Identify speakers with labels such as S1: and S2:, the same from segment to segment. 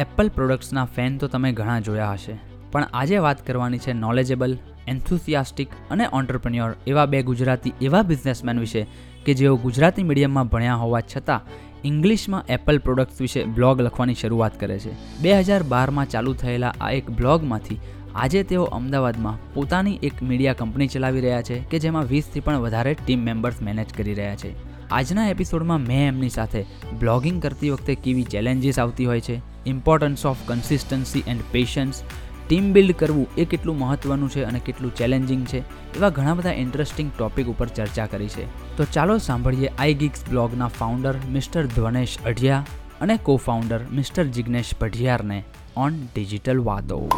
S1: Apple પ્રોડક્ટ્સના fan તો તમે ઘણા જોયા હશે. પણ આજે વાત કરવાની છે નોલેજેબલ એન્થુસિયાસ્ટિક અને ઓન્ટરપ્રિન્યોર એવા બે ગુજરાતી એવા બિઝનેસમેન વિશે કે જેઓ ગુજરાતી મીડિયમમાં ભણ્યા હોવા છતાં ઇંગ્લિશમાં એપલ પ્રોડક્ટ્સ વિશે બ્લોગ લખવાની શરૂઆત કરે છે. બે હજાર બારમાં ચાલુ થયેલા આ એક બ્લોગમાંથી આજે તેઓ અમદાવાદમાં પોતાની એક મીડિયા કંપની ચલાવી રહ્યા છે કે જેમાં વીસથી પણ વધારે ટીમ મેમ્બર્સ મેનેજ કરી રહ્યા છે. આજના એપિસોડમાં મેં એમની સાથે બ્લોગિંગ કરતી વખતે કેવી ચેલેન્જીસ આવતી હોય છે importance of consistency and patience team build કરવું એ કેટલું મહત્ત્વનું છે અને કેટલું ચેલેન્જિંગ છે એવા ઘણા બધા ઇન્ટરેસ્ટિંગ ટોપિક ઉપર ચર્ચા કરી છે. તો ચાલો સાંભળીએ આઈ ગીક્સ બ્લોગના ફાઉન્ડર મિસ્ટર ધ્વનેશ અઢિયા અને કો ફાઉન્ડર મિસ્ટર જિગ્નેશ પઢિયારને ઓન ડિજિટલ વાતો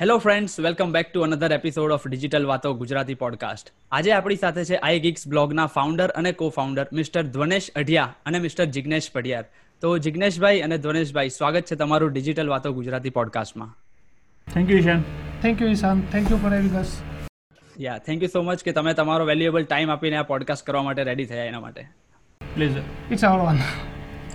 S1: hello friends welcome back to another episode of digital વાતો ગુજરાતી પોડકાસ્ટ આજે આપણી સાથે છે આઈ ગિક્સ બ્લોગના ફાઉન્ડર અને co founder mister Dhvanesh Adhiya અને મિસ્ટર જિગ્નેશ પઢિયાર તો જિગ્નેશભાઈ અને ધ્વનેશભાઈ સ્વાગત છે તમારું ડિજિટલ વાતો Gujarati પોડકાસ્ટમાં
S2: thank you Ishan
S3: thank you Ishan thank you for having us
S1: yeah thank you so much કે તમે તમારો વેલ્યુએબલ ટાઈમ આપીને આ પોડકાસ્ટ કરવા માટે રેડી થયા એના માટે.
S2: Please
S3: it's our one.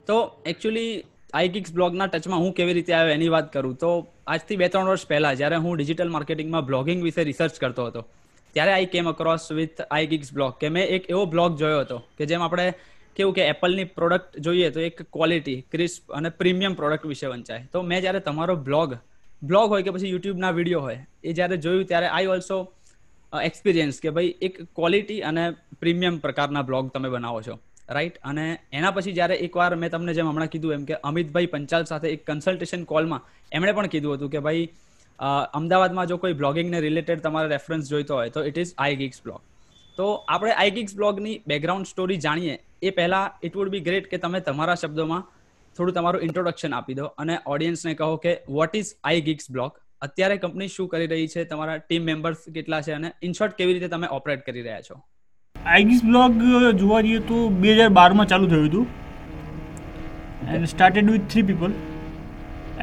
S1: તો એકચ્યુઅલી આઈગિક્સ બ્લોગના ટચમાં હું કેવી રીતે આવ્યો એની વાત કરું. તો આજથી બે ત્રણ વર્ષ પહેલાં જ્યારે હું ડિજિટલ માર્કેટિંગમાં બ્લોગિંગ વિશે રિસર્ચ કરતો હતો, ત્યારે I came across with iGeeks blog કે મેં એક એવો બ્લોગ જોયો હતો કે જેમ આપણે કેવું કે એપલની પ્રોડક્ટ જોઈએ તો એક ક્વોલિટી ક્રિસ્પ અને પ્રીમિયમ પ્રોડક્ટ વિશે વંચાય. તો મેં જ્યારે તમારો બ્લોગ બ્લોગ હોય કે પછી યુટ્યુબના વીડિયો હોય, એ જ્યારે જોયું ત્યારે આઈ ઓલ્સો એક્સપિરિયન્સ કે ભાઈ એક ક્વોલિટી અને પ્રીમિયમ પ્રકારના બ્લોગ તમે બનાવો છો. રાઈટ અને એના પછી જ્યારે એકવાર મેં તમને જેમ હમણાં કીધું એમ કે અમિતભાઈ પંચાલ સાથે એક કન્સલ્ટેશન કોલમાં એમણે પણ કીધું હતું કે ભાઈ અમદાવાદમાં જો કોઈ બ્લોગિંગને રિલેટેડ તમારે રેફરન્સ જોઈતો હોય તો ઇટ ઇઝ આઈ ગિક્સ બ્લોગ તો આપણે આઈ ગિક્સ બ્લોગની બેકગ્રાઉન્ડ સ્ટોરી જાણીએ. એ પહેલાં ઇટ વુડ બી ગ્રેટ કે તમે તમારા શબ્દોમાં થોડું તમારું ઇન્ટ્રોડક્શન આપી દો અને ઓડિયન્સને કહો કે વોટ ઇઝ આઈ ગિક્સ બ્લોગ અત્યારે કંપની શું કરી રહી છે? તમારા ટીમ મેમ્બર્સ કેટલા છે? અને ઇન શોર્ટ કેવી રીતે તમે ઓપરેટ કરી રહ્યા છો?
S2: આઈગીસ બ્લોગ જોવા જઈએ તો બે હજાર બારમાં ચાલુ થયું હતું. And started with three people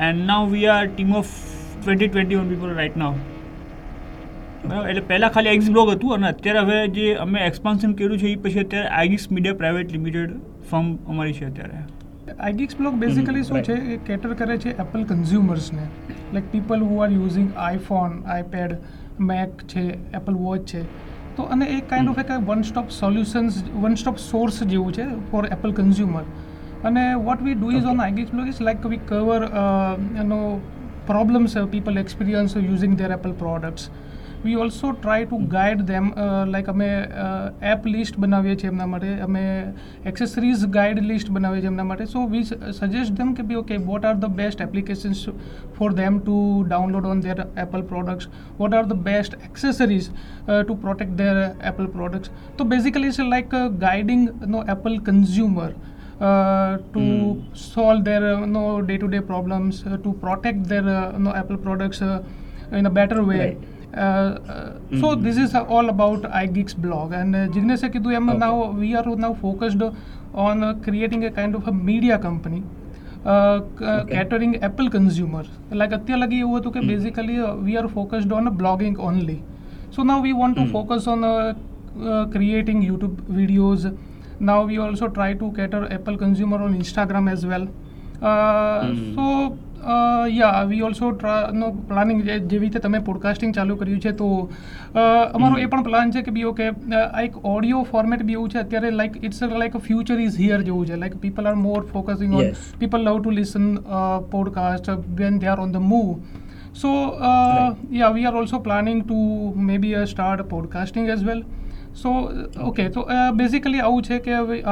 S2: and now we are team of twenty twenty one people right now બરાબર? એટલે પહેલાં ખાલી આઈગીસ બ્લોગ હતું અને અત્યારે હવે જે અમે એક્સપાન્શન કર્યું છે એ પછી અત્યારે iGeeks media private limited firm અમારી છે અત્યારે.
S3: આઈગીક્સ બ્લોગ બેઝિકલી શું છે? એ કેટર કરે છે Apple કન્ઝ્યુમર્સને like people who are using iPhone iPad Mac છે એપલ વોચ છે. તો અને એ કાઇન્ડ ઓફ એક one stop solutions one stop source જેવું છે ફોર એપલ કન્ઝ્યુમર અને what we do is on iGeeks blog is like we cover uh, you know problems uh, people experience using their apple products we also try to guide them uh, like અમે app list બનાવીએ છીએ એમના માટે અમે accessories guide list બનાવીએ છીએ એમના માટે સો વી સજેસ્ટ ધેમ કે બી okay what are the best applications for them to download on their Apple products what are the best accessories to protect their Apple products તો basically it's like guiding no Apple consumer uh, to solve their uh, no day-to-day problems, uh, to protect their uh, no Apple products uh, in a better way.
S1: Right.
S3: Uh, uh, So this is uh, all about iGeeks blog, and uh, Jignesh Kidu
S1: Okay.
S3: now we are now focused on uh, creating a kind of a media company. Uh, c-
S1: Okay.
S3: catering Apple consumer like અત્યાર લગી એવું હતું કે basically we are focused on blogging only so now we want to
S1: Mm.
S3: Focus on creating YouTube videos. Now we also try to cater Apple consumer on Instagram as well. Uh,
S1: Mm.
S3: So uh, also try no planning જે- જેવી રીતે તમે podcasting ચાલુ કર્યું છે તો uh, અમારો એ પણ પ્લાન છે કે બી ઓકે આ એક ઓડિયો ફોર્મેટ બી એવું છે અત્યારે like it's like future is here જેવું છે
S1: like
S3: people are more focusing on uh, podcast uh, when they are on the move so uh,
S1: Right.
S3: yeah we are also planning to maybe uh, start podcasting as well so uh, okay so uh, basically આવું છે કે હવે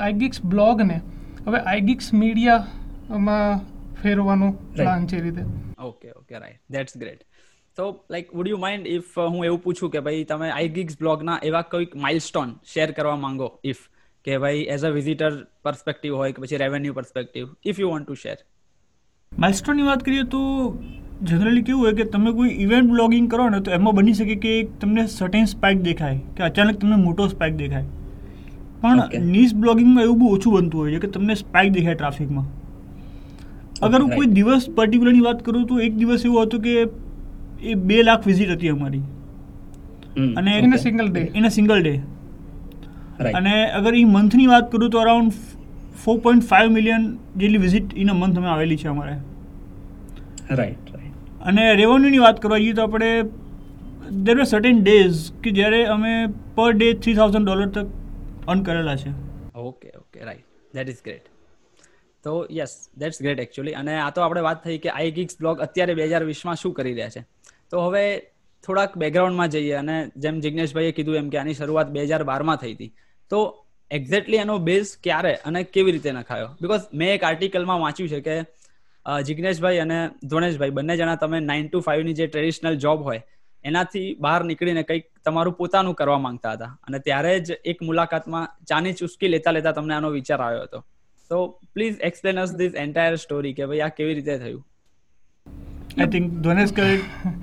S3: આઈગિક્સ બ્લોગને હવે આઈગિક્સ મીડિયામાં ફેરવાનો plan છે રીતે.
S1: Okay okay right that's great તો like would you mind if હું એવું પૂછું કે ભાઈ તમે આઈ ગીગ્સ બ્લોગના એવા કોઈક માઇલસ્ટોન શેર કરવા માંગો? ઇફ કે ભાઈ એઝ અ વિઝિટર પર્સપેક્ટિવ હોય કે પછી revenue perspective if you want to share
S2: માઇલસ્ટોનની વાત કરીએ તો જનરલી કેવું હોય કે તમે કોઈ ઇવેન્ટ બ્લોગિંગ કરો ને તો એમાં બની શકે કે તમને સર્ટેન સ્પાઇક દેખાય કે અચાનક તમને મોટો સ્પાઇક દેખાય. પણ નીસ બ્લોગિંગમાં એવું બહુ ઓછું બનતું હોય છે કે તમને સ્પાઇક દેખાય ટ્રાફિકમાં અગર હું કોઈ દિવસ પર્ટિક્યુલરની વાત કરું તો એક દિવસ એવો હતો કે એ બે લાખ વિઝિટ હતી અમારી. અને
S3: in a single day
S2: in a single day અને અગર એ મંથની વાત કરું તો around four point five million જેટલી વિઝિટ ઇન અ મંથ અમે આવેલી છે અમારે.
S4: રાઈટ રાઈટ
S2: અને રેવન્યુની વાત કરવા જઈએ તો આપણે દેર આર સર્ટેન ડેઝ કે જ્યારે અમે per day three thousand dollar તક અર્ન કરેલા છે.
S1: Okay okay right that is great તો યસ દેટ્સ ગ્રેટ એકચ્યુઅલી અને આ તો આપણે વાત થઈ કે આઈ ગિગ્સ બ્લોગ અત્યારે બે હજાર વીસમાં શું કરી રહ્યા છે. તો હવે થોડાક બેકગ્રાઉન્ડમાં જઈએ અને જેમ જિજ્ઞેશભાઈએ કીધું એમ કે આની શરૂઆત બે હજાર બારમાં થઈ હતી. તો એક્ઝેક્ટલી એનો બેઝ ક્યારે અને કેવી રીતે નખાયો? બિકોઝ મેં એક આર્ટિકલમાં વાંચ્યું છે કે જિજ્ઞેશભાઈ અને ધ્વનેશભાઈ, બંને જણા તમે નાઇન ટુ ફાઇવની જે ટ્રેડિશનલ જોબ હોય, એનાથી બહાર નીકળીને કંઈક તમારું પોતાનું કરવા માંગતા હતા. અને ત્યારે જ એક મુલાકાતમાં ચાની ચુસ્કી લેતા લેતા તમને આનો વિચાર આવ્યો હતો. તો please explain us this entire story કે ભાઈ આ કેવી રીતે થયું?
S2: આઈ થિંક ધ્વનેશ કે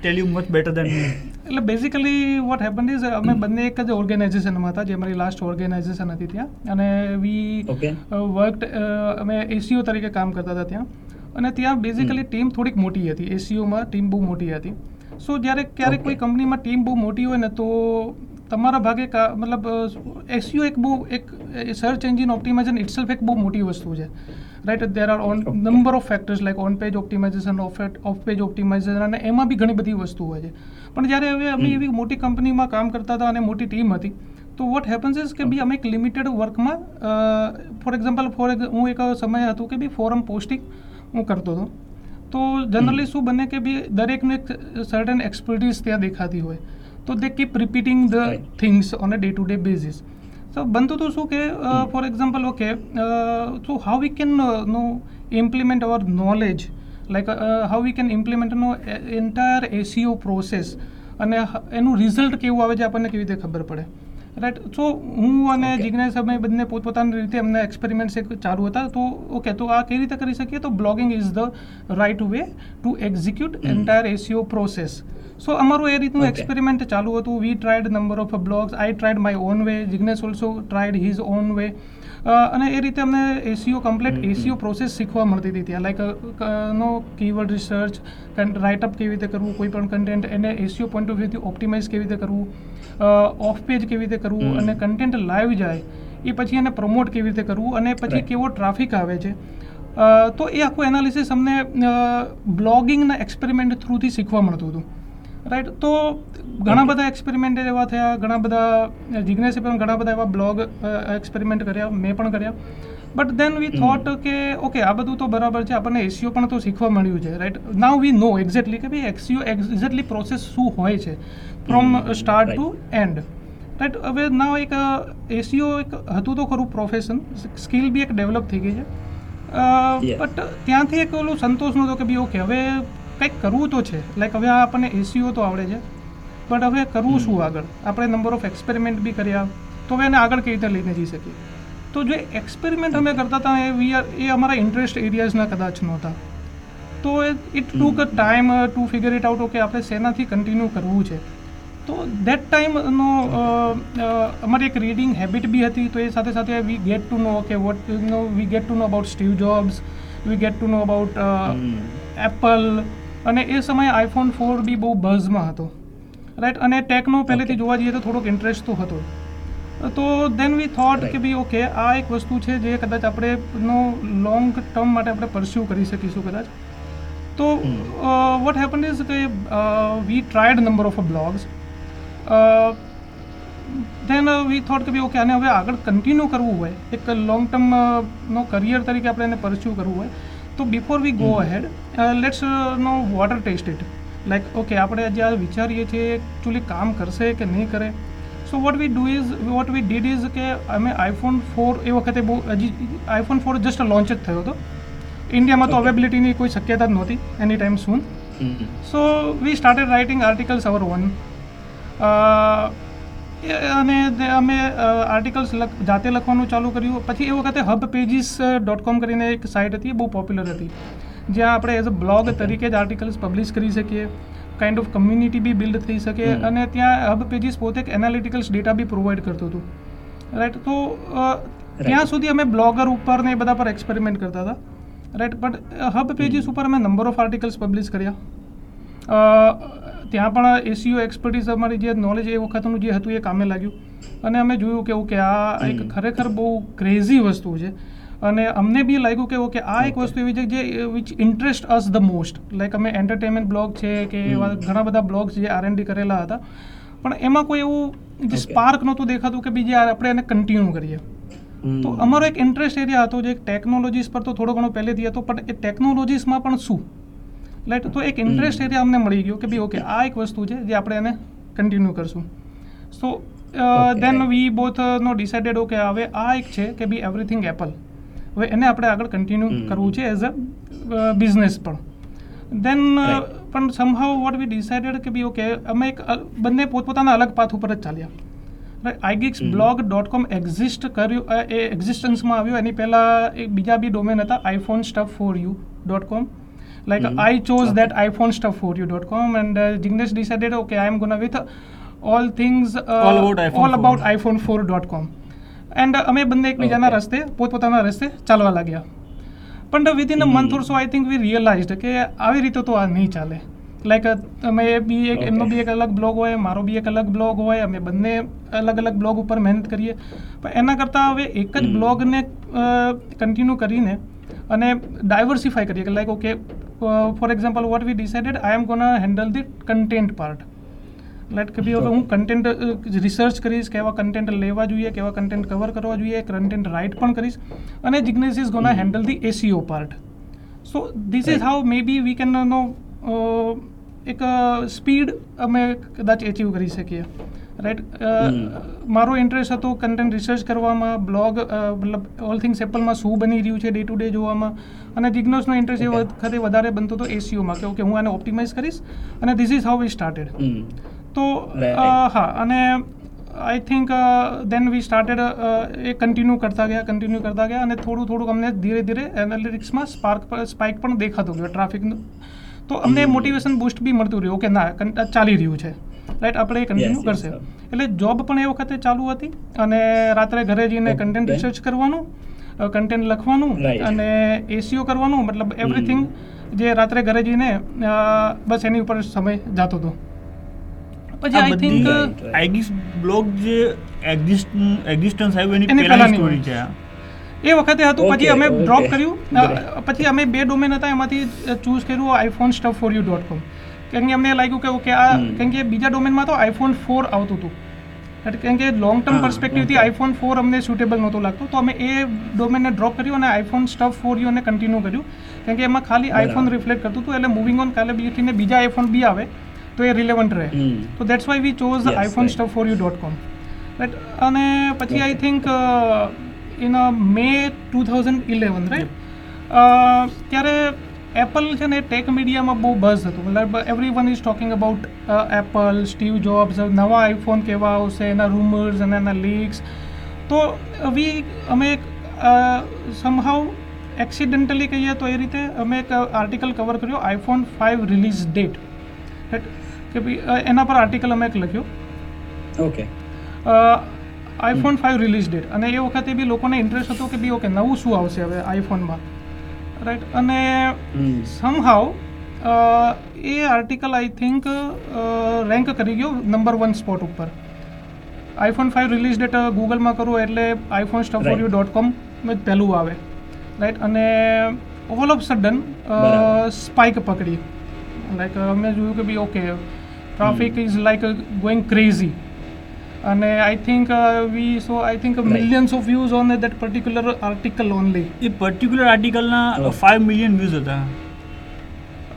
S2: tell you much better than
S3: એટલે બેઝિકલી વોટ હેપન ઇઝ અમે બંને એક જ ઓર્ગેનાઇઝેશનમાં હતા જે અમારી લાસ્ટ ઓર્ગેનાઇઝેશન હતી ત્યાં. અને વી વર્કડ અમે એસીઓ તરીકે કામ કરતા હતા ત્યાં. અને ત્યાં બેઝિકલી ટીમ થોડીક મોટી હતી. એસીઓમાં ટીમ બહુ મોટી હતી. સો જ્યારે ક્યારેક કોઈ કંપનીમાં ટીમ બહુ મોટી હોય ને તો તમારા ભાગે કા- મતલબ એસયુ એક બહુ એક સર્ચ એન્જિન ઓપ્ટિમાઇઝેશન ઇટસેલ્ફ એક બહુ મોટી વસ્તુ છે. Right there are on number of factors like on page optimization of off page optimization અને એમાં બી ઘણી બધી વસ્તુ હોય છે. પણ જ્યારે હવે અમે એવી મોટી કંપનીમાં કામ કરતા હતા અને મોટી ટીમ હતી તો વોટ હેપન્સ ઇઝ કે બી અમે એક લિમિટેડ વર્કમાં ફોર એક્ઝામ્પલ ફોર હું એક સમય હતું કે બી ફોરમ પોસ્ટિંગ હું કરતો હતો. તો જનરલી શું બને કે બી દરેકને એક સર્ટન એક્સપર્ટીઝ ત્યાં દેખાતી હોય. તો they keep repeating
S4: the
S3: things on a day to day basis તો બનતું તો શું કે for example okay so how we can no implement our knowledge like how we can implement no entire SEO process અને એનું result કેવું આવે છે આપણને કેવી રીતે ખબર પડે? રાઈટ સો હું અને જિજ્ઞાસ અમે બંને પોતપોતાની રીતે અમને એક્સપેરિમેન્ટ્સ એક ચાલુ હતા. તો ઓકે તો આ કેવી રીતે કરી શકીએ? તો blogging is the right way to execute entire SEO process so અમારું એ રીતનું. એક્સપેરિમેન્ટ ચાલુ હતું. We tried number of blogs I tried my own way Jignesh also tried his own way અને એ રીતે અમને એસીઓ કમ્પ્લીટ. એસીઓ પ્રોસેસ શીખવા મળતી હતી ત્યાં. Like no keyword research writeup કેવી રીતે કરવું કોઈ પણ કન્ટેન્ટ એને એસીઓ પોઈન્ટ ઓફ વ્યૂથી ઓપ્ટિમાઇઝ કેવી રીતે કરવું. ઓફ પેજ કેવી રીતે કરવું અને કન્ટેન્ટ લાઈવ જાય એ પછી એને પ્રમોટ કેવી રીતે કરવું અને પછી કેવો ટ્રાફિક આવે છે. તો એ આખું એનાલિસિસ અમને બ્લોગિંગના એક્સપેરિમેન્ટ થ્રુથી શીખવા મળતું હતું. રાઈટ તો ઘણા બધા એક્સપેરિમેન્ટ એવા થયા ઘણા બધા જિજ્ઞેશે પણ ઘણા બધા એવા બ્લોગ એક્સપેરિમેન્ટ કર્યા મેં પણ કર્યા. બટ ધેન વી થોટ કે ઓકે આ બધું તો બરાબર છે આપણને એસીઓ પણ તો શીખવા મળ્યું છે right now we no exactly કે ભાઈ એક્સીઓ એક્ઝેક્ટલી પ્રોસેસ શું હોય છે from
S4: start
S3: to end right હવે નાવ એક એસીઓ એક હતું તો ખરું પ્રોફેશન સ્કિલ બી એક ડેવલપ થઈ ગઈ છે. બટ ત્યાંથી એક ઓલું સંતોષ નહોતો કે ભાઈ ઓકે હવે કંઈક કરવું તો છે. લાઈક હવે આ આપણને એસીઓ તો આવડે છે. બટ હવે કરવું શું આગળ? આપણે નંબર ઓફ એક્સપેરિમેન્ટ બી કર્યા. તો હવે એને આગળ કેવી રીતે લઈને જઈ શકીએ? તો જે એક્સપેરિમેન્ટ અમે કરતા હતા એ વી આર એ અમારા ઇન્ટરેસ્ટ એરિયાઝના કદાચ નહોતા. તો it took a time to figure it out okay આપણે શેનાથી કન્ટિન્યુ કરવું છે. તો દેટ ટાઈમનો અમારી એક રીડિંગ હેબિટ બી હતી તો એ સાથે સાથે વી ગેટ ટુ નો કે what no we get to know about Steve Jobs we get to know
S4: about
S3: Apple અને એ સમયે આઈફોન ફોર બી બહુ બઝમાં હતો. રાઈટ અને ટેકનો પહેલેથી જોવા જઈએ તો થોડોક ઇન્ટરેસ્ટ તો હતો. તો દેન વી થોટ કે ભાઈ ઓકે આ એક વસ્તુ છે જે કદાચ આપણે નો લોંગ ટર્મ માટે આપણે પરસ્યુ કરી શકીશું કદાચ. તો. વોટ હેપન ઇઝ કે we tried number of blogs then we thought કે ભાઈ ઓકે આને હવે આગળ કન્ટિન્યુ કરવું હોય એક લોંગ ટર્મ નો કરિયર તરીકે આપણે એને પરસ્યુ કરવું હોય. તો before we go
S4: ahead
S3: head let's no water test it like okay આપણે જે આ વિચારીએ છીએ એકચ્યુઅલી કામ કરશે કે નહીં કરે? So what we do is what we did is કે અમે આઈફોન ફોર એ વખતે બહુ હજી આઈફોન ફોર જસ્ટ લોન્ચ જ થયો હતો. ઇન્ડિયામાં તો અવેબિલિટીની કોઈ શક્યતા જ નહોતી એની time
S4: soon
S3: so we started writing articles our one અને અમે આર્ટિકલ્સ જાતે લખવાનું ચાલુ કર્યું. પછી એ વખતે હબ પેજીસ ડોટ કોમ કરીને એક સાઇટ હતી એ બહુ પોપ્યુલર હતી. જ્યાં આપણે એઝ અ બ્લોગ તરીકે જ આર્ટિકલ્સ પબ્લિશ કરી શકીએ. કાઇન્ડ ઓફ કમ્યુનિટી બી બિલ્ડ થઈ શકે અને ત્યાં હબ પેજીસ પોતે એક એનાલિટિકલ્સ ડેટા બી પ્રોવાઈડ કરતું હતું. રાઈટ તો ત્યાં સુધી અમે બ્લોગર ઉપર ને એ બધા પર એક્સપેરિમેન્ટ કરતા હતા. રાઈટ બટ હબ પેજીસ ઉપર અમે નંબર ઓફ આર્ટિકલ્સ પબ્લિશ કર્યા. ત્યાં પણ એસીઓ એક્સપર્ટીઝ અમારી જે નોલેજ એ વખતનું જે હતું એ કામે લાગ્યું. અને અમે જોયું કે ઓકે આ એક ખરેખર બહુ ક્રેઝી વસ્તુ છે. અને અમને બી લાગ્યું કે ઓકે આ એક વસ્તુ એવી છે જે which interest us the most like અમે એન્ટરટેનમેન્ટ બ્લોગ છે કે એવા ઘણા બધા બ્લોગ્સ જે આર ડી કરેલા હતા. પણ એમાં કોઈ એવું જે સ્પાર્ક નહોતું દેખાતું કે બીજે આપણે એને કન્ટિન્યુ કરીએ. તો અમારો એક ઇન્ટરેસ્ટ એરિયા હતો જે ટેકનોલોજીસ પર તો થોડો ઘણો પહેલેથી હતો પણ એ ટેકનોલોજીસમાં પણ શું? લાઈટ તો એક ઇન્ટરેસ્ટ એરિયા અમને મળી ગયો કે ભાઈ ઓકે આ એક વસ્તુ છે જે આપણે એને કન્ટિન્યુ કરશું. So. Then we both no decided okay હવે આ એક છે કે ભાઈ એવરીથિંગ એપલ હવે એને આપણે આગળ કન્ટિન્યુ કરવું છે એઝ અ બિઝનેસ પણ દેન પણ સમહાવ વોટ વી ડિસાઇડેડ કે બી ઓકે અમે એક બંને પોતપોતાના અલગ પાથ ઉપર જ ચાલ્યા
S4: iGeeks.
S3: Blog dot com exist કર્યું એ એક્ઝિસ્ટન્સમાં આવ્યું એની પહેલાં એક બીજા બી ડોમેન હતા iPhone stuff for you dot com like
S4: hmm.
S3: I chose
S4: Okay.
S3: That iPhone stuff for you dot com and Jignesh decided okay I am gonna with all things
S2: All about iPhone
S3: all
S2: 4.
S3: About iPhone four dot com and અમે બંને એકબીજાના રસ્તે પોતપોતાના રસ્તે ચાલવા લાગ્યા. પણ within a
S4: month.
S3: Or so I think we realised કે આવી રીતે તો આ નહીં ચાલે. લાઈક તમે બી એક એમનો બી એક અલગ બ્લોગ હોય મારો બી એક અલગ બ્લોગ હોય અમે બંને અલગ અલગ બ્લોગ ઉપર મહેનત કરીએ. પણ એના કરતાં હવે એક જ બ્લોગને કન્ટિન્યુ કરીને અને ડાયવર્સિફાય કરીએ. કે like okay for example what we decided I am gonna handle the content part like કે ભાઈ હવે હું કન્ટેન્ટ રિસર્ચ કરીશ કેવા કન્ટેન્ટ લેવા જોઈએ કેવા કન્ટેન્ટ કવર કરવા જોઈએ કન્ટેન્ટ રાઇટ પણ કરીશ અને
S4: Jignesh
S3: is gonna handle the SEO part so
S4: this
S3: is how maybe we can નો એક સ્પીડ અમે કદાચ એચીવ કરી શકીએ. રાઈટ મારો ઇન્ટરેસ્ટ હતો કન્ટેન્ટ રિસર્ચ કરવામાં બ્લોગ મતલબ ઓલ થિંગ્સ એપલમાં શું બની રહ્યું છે ડે ટુ ડે જોવામાં. અને જિગ્નોસનો ઇન્ટરેસ્ટ એ વખતે વધારે બનતો હતો એસીઓમાં કે ઓકે હું આને ઓપ્ટિમાઇઝ કરીશ અને this is how we
S4: started.
S3: તો હા અને I think then we started A continue કરતા ગયા કન્ટિન્યુ કરતા ગયા અને થોડું થોડુંક અમને ધીરે ધીરે એનાલિટિક્સમાં સ્પાર્ક સ્પાઇક પણ દેખાતો ગયો ટ્રાફિકનું તો અમને મોટિવેશન બૂસ્ટ બી મળતું રહ્યું કે ના ચાલી રહ્યું છે. રાઈટ આપણે એ કન્ટિન્યુ કરશે. એટલે જોબ પણ એ વખતે ચાલુ હતી અને રાત્રે ઘરે જઈને કન્ટેન્ટ રિસર્ચ કરવાનું કન્ટેન્ટ લખવાનું અને એસીઓ કરવાનું મતલબ એવરીથિંગ જે રાત્રે ઘરે જઈને બસ એની ઉપર સમય જતો હતો. પછી આઈ થિંક.
S2: આઈગીસ બ્લોગ જે એક્ઝિસ્ટન્સ આવ્યું એની પહેલાની સ્ટોરી છે આ.
S3: એ વખતે હતું પછી અમે ડ્રોપ કર્યું. પછી અમે બે ડોમેન હતા એમાંથી ચૂઝ કર્યું iPhone stuff for you dot com કેમ કે અમને લાગ્યું કે ઓકે આ કારણ કે બીજા ડોમેનમાં તો આઈફોન ફોર આવતું હતું. કારણ કેમ કે લોંગ ટર્મ પર્સપેક્ટિવથી આઈફોન ફોર અમને સુટેબલ નહોતું લાગતું તો અમે એ ડોમેનને ડ્રોપ કર્યું અને આઈફોન સ્ટફ ફોર યુ અને કન્ટિન્યુ કર્યું. કારણ કે એમાં ખાલી. આઈફોન રિફ્લેક્ટ કરતું હતું એટલે મૂવિંગ ઓન કાલે બીટીને બીજા આઈફોન બી આવે. તો એ રિલેવન્ટ રહે. તો that's why
S4: we
S3: chose
S4: iPhone
S3: stuff for you dot com right અને પછી
S4: I.
S3: Think in May two thousand eleven right ત્યારે એપલ છે ને ટેક મીડિયામાં બહુ બઝ હતું. મતલબ everyone is talking about Apple Steve Jobs નવા આઈફોન કેવા આવશે એના રૂમર્સ અને એના લીક્સ તો વી અમે સમહાઉ એક્સિડેન્ટલી કહીએ તો એ રીતે અમે એક આર્ટિકલ કવર કર્યો આઈફોન ફાઇવ રિલીઝ ડેટ કે ભાઈ એના પર આર્ટિકલ અમે એક લખ્યો.
S4: Okay
S3: iPhone five release date અને એ વખતે બી લોકોને ઇન્ટરેસ્ટ હતો કે બી ઓકે નવું શું આવશે હવે આઈફોનમાં રાઈટ અને. સમહાવ એ આર્ટિકલ આઈ થિંક રેન્ક કરી ગયો નંબર વન સ્પોટ ઉપર. આઈફોન ફાઇવ રિલીઝ ડેટ ગૂગલમાં કરો એટલે iPhone stuff you dot com પહેલું આવે. રાઈટ અને ઓલ ઓફ સડન સ્પાઇક પકડી. લાઈક મેં જોયું કે બી okay traffic is like going crazy અને I think we saw I think
S4: Right.
S3: Millions of views on that particular article only
S2: A particular આર્ટિકલના. Five million views હતા.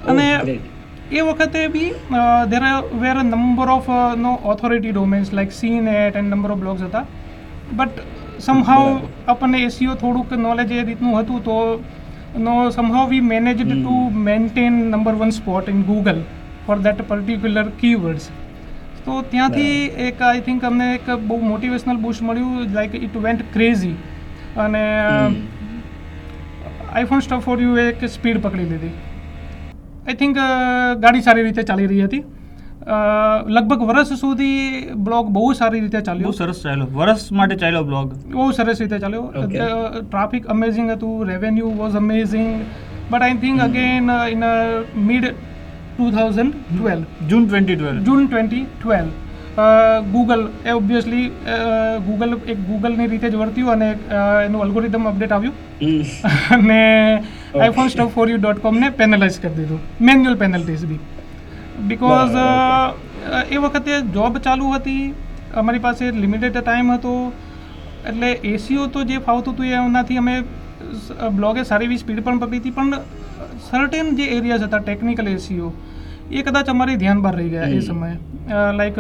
S3: અને એ વખતે બી there were a number of no authority domains like CNET and number of blogs હતા. But
S4: somehow
S3: આપણને SEO થોડુંક knowledge એ રીતનું હતું તો no somehow we managed to maintain number one spot in Google for that particular keywords તો ત્યાંથી એક આઈ થિંક અમને એક બહુ મોટિવેશનલ બુશ મળ્યું લાઈક ઇટ વેન્ટ ક્રેઝી અને. આઈફોન સ્ટફ ફોર યુ એક સ્પીડ પકડી લીધી. આઈ થિંક ગાડી સારી રીતે ચાલી રહી હતી. લગભગ વર્ષ સુધી બ્લોગ બહુ સારી રીતે
S2: બહુ
S3: ચાલ્યો
S2: સરસ ચાલ્યો. વર્ષ માટે ચાલ્યો બ્લોગ?
S3: બહુ સરસ રીતે ચાલ્યો. ટ્રાફિક અમેઝિંગ હતું revenue was amazing but I think again in mid
S2: two thousand twelve
S3: June twenty twelve Google A obviously Google એક ગૂગલની રીતે જ વર્ત્યું અને એનું અલ્ગોરિધમ અપડેટ આવ્યું. અને iPhone stuff for you dot કોમને પેનલાઇઝ કરી દીધું. મેન્યુઅલ પેનલ્ટીઝ બી. બિકોઝ એ વખતે જોબ ચાલુ હતી અમારી પાસે લિમિટેડ ટાઈમ હતો એટલે એસીઓ તો જે ફાવતું હતું એનાથી અમે બ્લોગે સારી એવી સ્પીડ પણ પકડી હતી પણ સર્ટેન જે એરિયાઝ હતા ટેકનિકલ એસીઓ એ કદાચ અમારી ધ્યાન બહાર રહી ગયા એ. સમયે. Like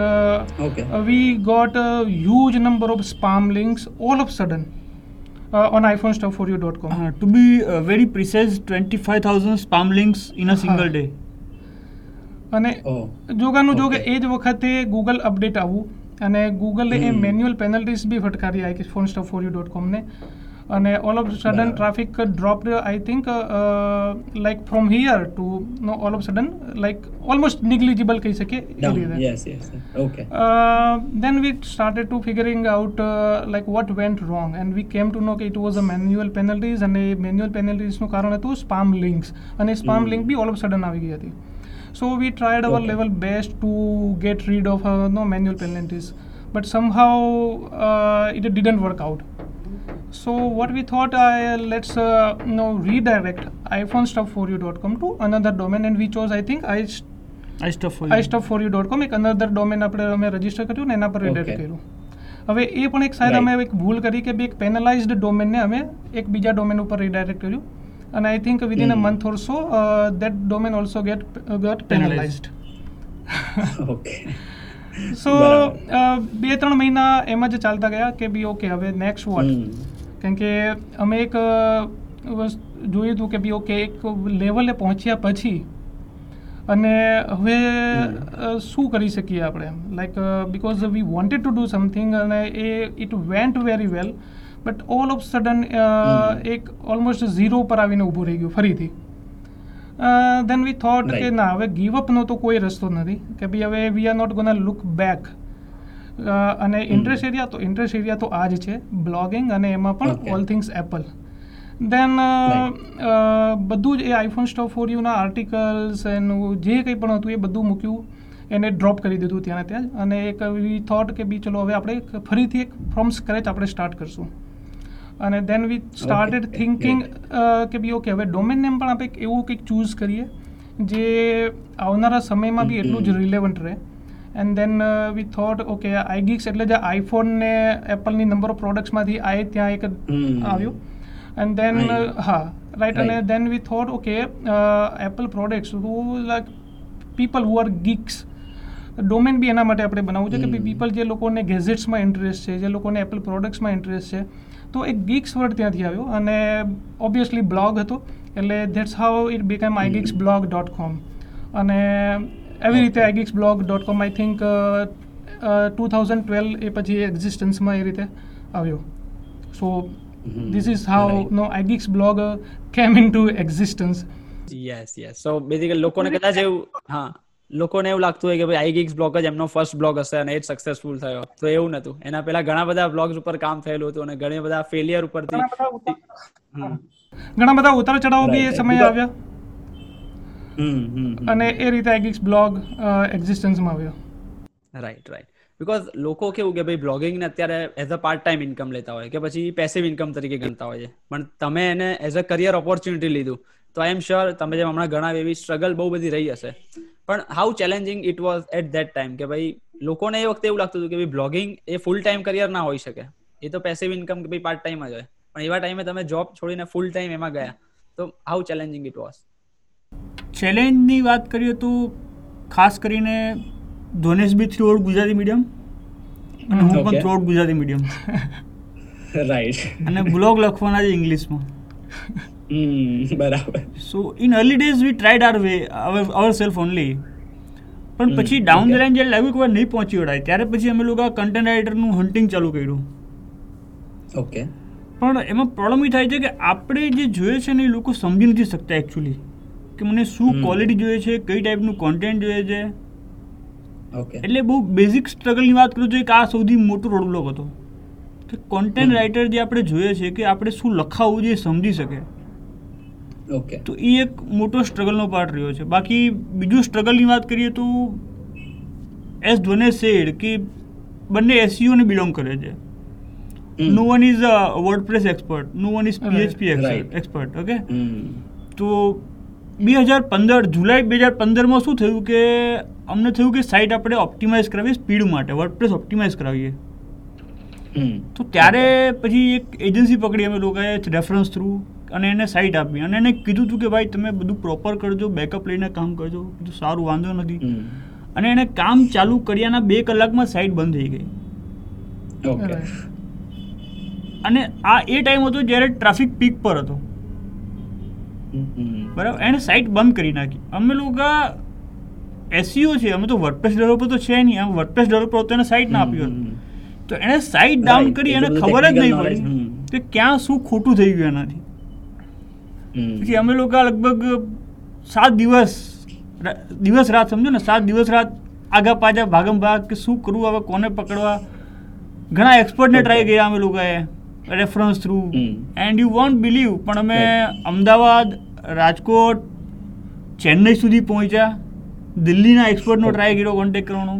S3: we got huge number of spam links all of sudden on iPhone stock for you dot
S2: com to be very precise twenty five thousand spam links in a
S3: single
S2: day
S3: અને. જોગાનું જોગે. એ જ વખતે Google update આવું અને ગૂગલે એ manual penalties બી ફટકારી iPhone stop for you dot કોમને અને ઓલ ઓફ સડન
S4: બરાબર.
S3: Traffic drop I think like from here to know all of sudden like almost negligible કહી શકીએ એ
S4: Down.
S3: રીતે
S4: Yes, yes. yes. Okay.
S3: Uh, then we started to figuring out uh, like what went wrong and we came to know કે it was a manual penalties અને manual penalties નું કારણ હતું spam links અને spam
S4: Hmm.
S3: link B all of a sudden આવી ગઈ હતી so we tried our
S4: Okay.
S3: level best to get rid of uh, no manual penalties but somehow uh, it didn't work out so what we thought uh, let's uh, you know redirect iPhonestuff4u.com to another domain. And we chose I think I
S2: I
S3: stuff I stuff you dot com એક another domain આપણે અમે register કર્યું ને એના પર redirect કર્યું હવે એ પણ એક સાહેબ અમે એક ભૂલ કરી કે બે એક પેનલાઇઝડ ડોમેનને અમે એક બીજા ડોમેન ઉપર રીડાયરેક્ટ કર્યું અને I think within a
S4: Hmm.
S3: Month or so that domain also get got
S2: Penalized.
S3: Penalized
S4: Okay. So
S3: બે ત્રણ મહિના એમ જ ચાલતા ગયા કે બી ઓકે હવે નેક્સ્ટ વોટ કેમ કે અમે એક જોયું હતું કે બી ઓકે એક લેવલે પહોંચ્યા પછી અને હવે શું કરી શકીએ આપણે? Like because we wanted to do something અને એ it went very well but all of
S4: sudden
S3: એક ઓલમોસ્ટ ઝીરો પર આવીને ઊભું રહી ગયું ફરીથી. દેન વી થોટ કે ના હવે ગીવ અપનો તો કોઈ રસ્તો નથી કે ભાઈ હવે we are not gonna look back અને ઇન્ટરેસ્ટ એરિયા તો ઇન્ટરેસ્ટ એરિયા તો આ જ છે બ્લોગિંગ અને એમાં પણ ઓલ થિંગ્સ એપલ દેન બધું જ એ આઈફોન સ્ટોફ ફોર યુના આર્ટિકલ્સ એનું જે કંઈ પણ હતું એ બધું મૂક્યું એને ડ્રોપ કરી દીધું ત્યાં ત્યાં જ. અને એક વી થોટ કે બી ચલો હવે આપણે ફરીથી એક ફ્રોમ સ્ક્રેચ આપણે સ્ટાર્ટ કરશું. અને દેન વી સ્ટાર્ટેડ થિંકિંગ કે બી ઓકે હવે ડોમેન નેમ પણ આપણે એવું કંઈક ચૂઝ કરીએ જે આવનારા સમયમાં બી એટલું જ રિલેવન્ટ રહે and then we thought okay iGeeks એટલે જે આઈફોન ને એપલની નંબર ઓફ પ્રોડક્ટ્સમાંથી આવે ત્યાં એક. આવ્યું એન્ડ દેન હા રાઈટ અને
S4: Right.
S3: Then we thought okay Apple products who like people who are geeks domain બી એના માટે આપણે બનાવવું છે કે. પીપલ જે લોકોને ગેઝેટ્સમાં ઇન્ટરેસ્ટ છે જે લોકોને એપલ પ્રોડક્ટ્સમાં ઇન્ટરેસ્ટ છે તો એક ગીક્સ વર્ડ ત્યાંથી આવ્યો અને ઓબ્વિયસલી બ્લોગ હતો એટલે that's how it became I geeks blog dot com અને એવી રીતે. I geeks blog dot com I think two thousand twelve એ પછી એક્ઝિસ્ટન્સમાં એ રીતે આવ્યો
S4: so.
S3: This is how
S4: Right.
S3: Know I geeks blog came into existence
S1: yes yes so basically લોકોને કદાચ એવું હા લોકોને એવું લાગતું હોય કે ભાઈ આઈગિક્સ બ્લોગ જ એમનો ફર્સ્ટ બ્લોગ હશે અને એ જ સક્સેસફુલ થયો. તો એવું નતું. એના પહેલા ઘણા બધા બ્લોગ્સ ઉપર કામ થયેલું હતું અને ઘણા બધા ફેલિયર ઉપરથી.
S3: ઘણા બધા ઉતાર ચઢાવો બી એ. સમયે આવ્યા. અને એ રીતે આઈગીક્સ બ્લોગ એક્ઝિસ્ટન્સમાં આવ્યો.
S1: રાઈટ રાઈટ બીકોઝ લોકો કેવું કે ભાઈ બ્લોગિંગને અત્યારે as a part time income લેતા હોય કે પછી પેસિવ ઇન્કમ તરીકે ગણતા હોય છે. પણ તમે એને એઝ અ કરિયર ઓપોર્ચ્યુનિટી લીધું. તો આઈ એમ શ્યોર તમે જેમ હમણાં ઘણા એવી સ્ટ્રગલ બહુ બધી રહી હશે. પણ how challenging it was at that time કે ભાઈ લોકોને એ વખતે એવું લાગતું હતું કે ભાઈ બ્લોગિંગ એ ફૂલ ટાઈમ કરિયર ના હોઈ શકે. એ તો પેસિવ ઇન્કમ કે ભાઈ પાર્ટ ટાઈમ જ હોય. પણ એવા ટાઈમે તમે જોબ છોડીને ફૂલ ટાઈમ એમાં ગયા. તો હાઉ ચેલેન્જિંગ ઇટ વોઝ
S2: ચેલેન્જની વાત કરીએ તો ખાસ કરીને ધોનેશ બી થ્રુઆઉટ ગુજરાતી મીડિયમ અને હું પણ
S4: through
S2: out Gujarati medium
S4: right
S2: અને બ્લોગ લખવાના છે ઇંગ્લિશમાં
S4: બરાબર.
S2: So in early days we tried our way ourself only પણ પછી ડાઉન ધ લાઈન જ્યારે લાગ્યું કે નહીં પહોંચી વળાય ત્યારે પછી અમે લોકો કન્ટેન્ટ રાઇટરનું હન્ટિંગ ચાલુ કર્યું.
S4: ઓકે
S2: પણ એમાં પ્રોબ્લેમ એ થાય છે કે આપણે જે જોઈએ છે ને એ લોકો સમજી નથી શકતા એકચ્યુઅલી કે મને શું ક્વોલિટી જોઈએ છે કઈ ટાઈપનું કોન્ટેન્ટ જોઈએ છે.
S4: ઓકે
S2: એટલે બહુ બેઝિક સ્ટ્રગલની વાત કરું છું કે આ સૌથી મોટો રોડબ્લોક હતો. કે કોન્ટેન્ટ રાઇટર જે આપણે જોઈએ છે કે આપણે શું લખાવવું જોઈએ સમજી શકે.
S4: ઓકે
S2: તો એ એક મોટો સ્ટ્રગલનો પાર્ટ રહ્યો છે બાકી બીજું સ્ટ્રગલની વાત કરીએ તો એસ ધોને સેડ કે બંને એસસીઓને બિલોંગ કરે છે. Know one is WordPress expert
S3: know
S2: one
S4: is
S2: PHP. Expert
S4: okay.
S2: તો બે હજાર પંદર જુલાઈ બે હજાર પંદરમાં શું થયું કે અમને થયું કે સાઇટ આપણે ઓપ્ટિમાઇઝ કરાવીએ સ્પીડ માટે વર્ડપ્રેસ ઓપ્ટિમાઇઝ કરાવીએ. તો ત્યારે પછી એક એજન્સી પકડી અમે લોકોએ રેફરન્સ થ્રુ અને એને સાઈડ આપી. અને એને કીધું હતું કે ભાઈ તમે બધું પ્રોપર કરજો બેકઅપ લઈને કામ કરજો. બધું સારું વાંધો નથી. અને એને કામ ચાલુ કર્યાના બે કલાકમાં સાઈડ બંધ થઈ ગઈ. અને આ એ ટાઈમ હતો જ્યારે ટ્રાફિક પીક પર હતો. બરાબર? એણે સાઇટ બંધ કરી નાખી. અમે લોકો એસસીઓ છે. અમે તો વર્ડપ્રેસ ડેવલપર તો છે નહીં. આમ વર્ડપ્રેસ ડેવલપર તો એને સાઇટ ના આપ્યું. તો એણે સાઇટ ડાઉન કરી એને ખબર જ નહીં પડી કે ક્યાં શું ખોટું થઈ ગયું એનાથી. પછી અમે લોકો લગભગ સાત દિવસ દિવસ રાત સમજો ને સાત દિવસ રાત આગા પાછા ભાગમ ભાગ કે શું કરવું હવે કોને પકડવા? ઘણા એક્સપર્ટને ટ્રાય કર્યા અમે લોકોએ reference
S4: through
S2: and you won't believe પણ અમે અમદાવાદ રાજકોટ ચેન્નઈ સુધી પહોંચ્યા. દિલ્હીના એક્સપર્ટનો ટ્રાય કર્યો કોન્ટેક કરવાનો.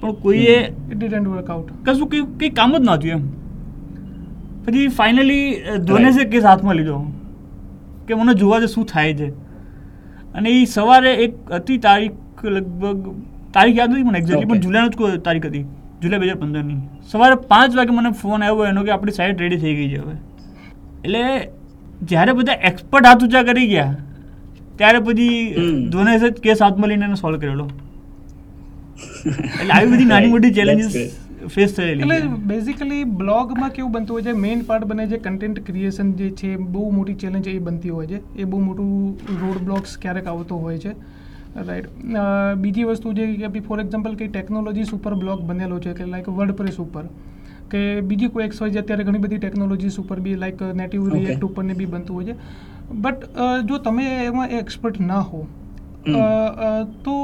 S2: પણ કોઈએ
S3: ઇટ ડિડન્ટ વર્કઆઉટ
S2: કશું કંઈ કંઈ કામ જ નહોતું એમ. પછી ફાઇનલી ધોનેસે કેસ હાથમાં લીધો. કે મને જોવા દે શું થાય છે. અને એ સવારે એક હતી તારીખ લગભગ તારીખ યાદ નથી મને એક્ઝેક્ટલી પણ. જુલાઈનો જ તારીખ હતી જુલાઈ બે હજાર પંદરની. સવારે પાંચ વાગે મને ફોન આવ્યો એનો કે આપણી સાઈડ રેડી થઈ ગઈ છે હવે. એટલે જ્યારે બધા એક્સપર્ટ હાથ ઊંચા કરી ગયા ત્યારે પછી ધોને જ કેસ હાથમાં લઈને એને સોલ્વ કરેલો. એટલે આવી બધી નાની મોટી ચેલેન્જીસ. ફેસ થયેલી
S3: એટલે બેઝિકલી બ્લોગમાં કેવું બનતું હોય છે મેઇન પાર્ટ બને છે કન્ટેન્ટ ક્રિએશન જે છે બહુ મોટી ચેલેન્જ એ બનતી હોય છે. એ બહુ મોટું રોડ બ્લોક્સ ક્યારેક આવતો હોય છે. રાઈટ બીજી વસ્તુ જે કે ફોર એક્ઝામ્પલ કે ટેકનોલોજીસ ઉપર બ્લોગ બનેલો છે કે લાઈક વર્ડપ્રેસ ઉપર. કે બીજી કોઈ એક્સ હોય અત્યારે ઘણી બધી ટેકનોલોજીસ ઉપર બી લાઈક નેટિવ. રિએક્ટ ઉપર ને બી બનતું હોય છે. બટ જો તમે એમાં એક્સપર્ટ ના હો તો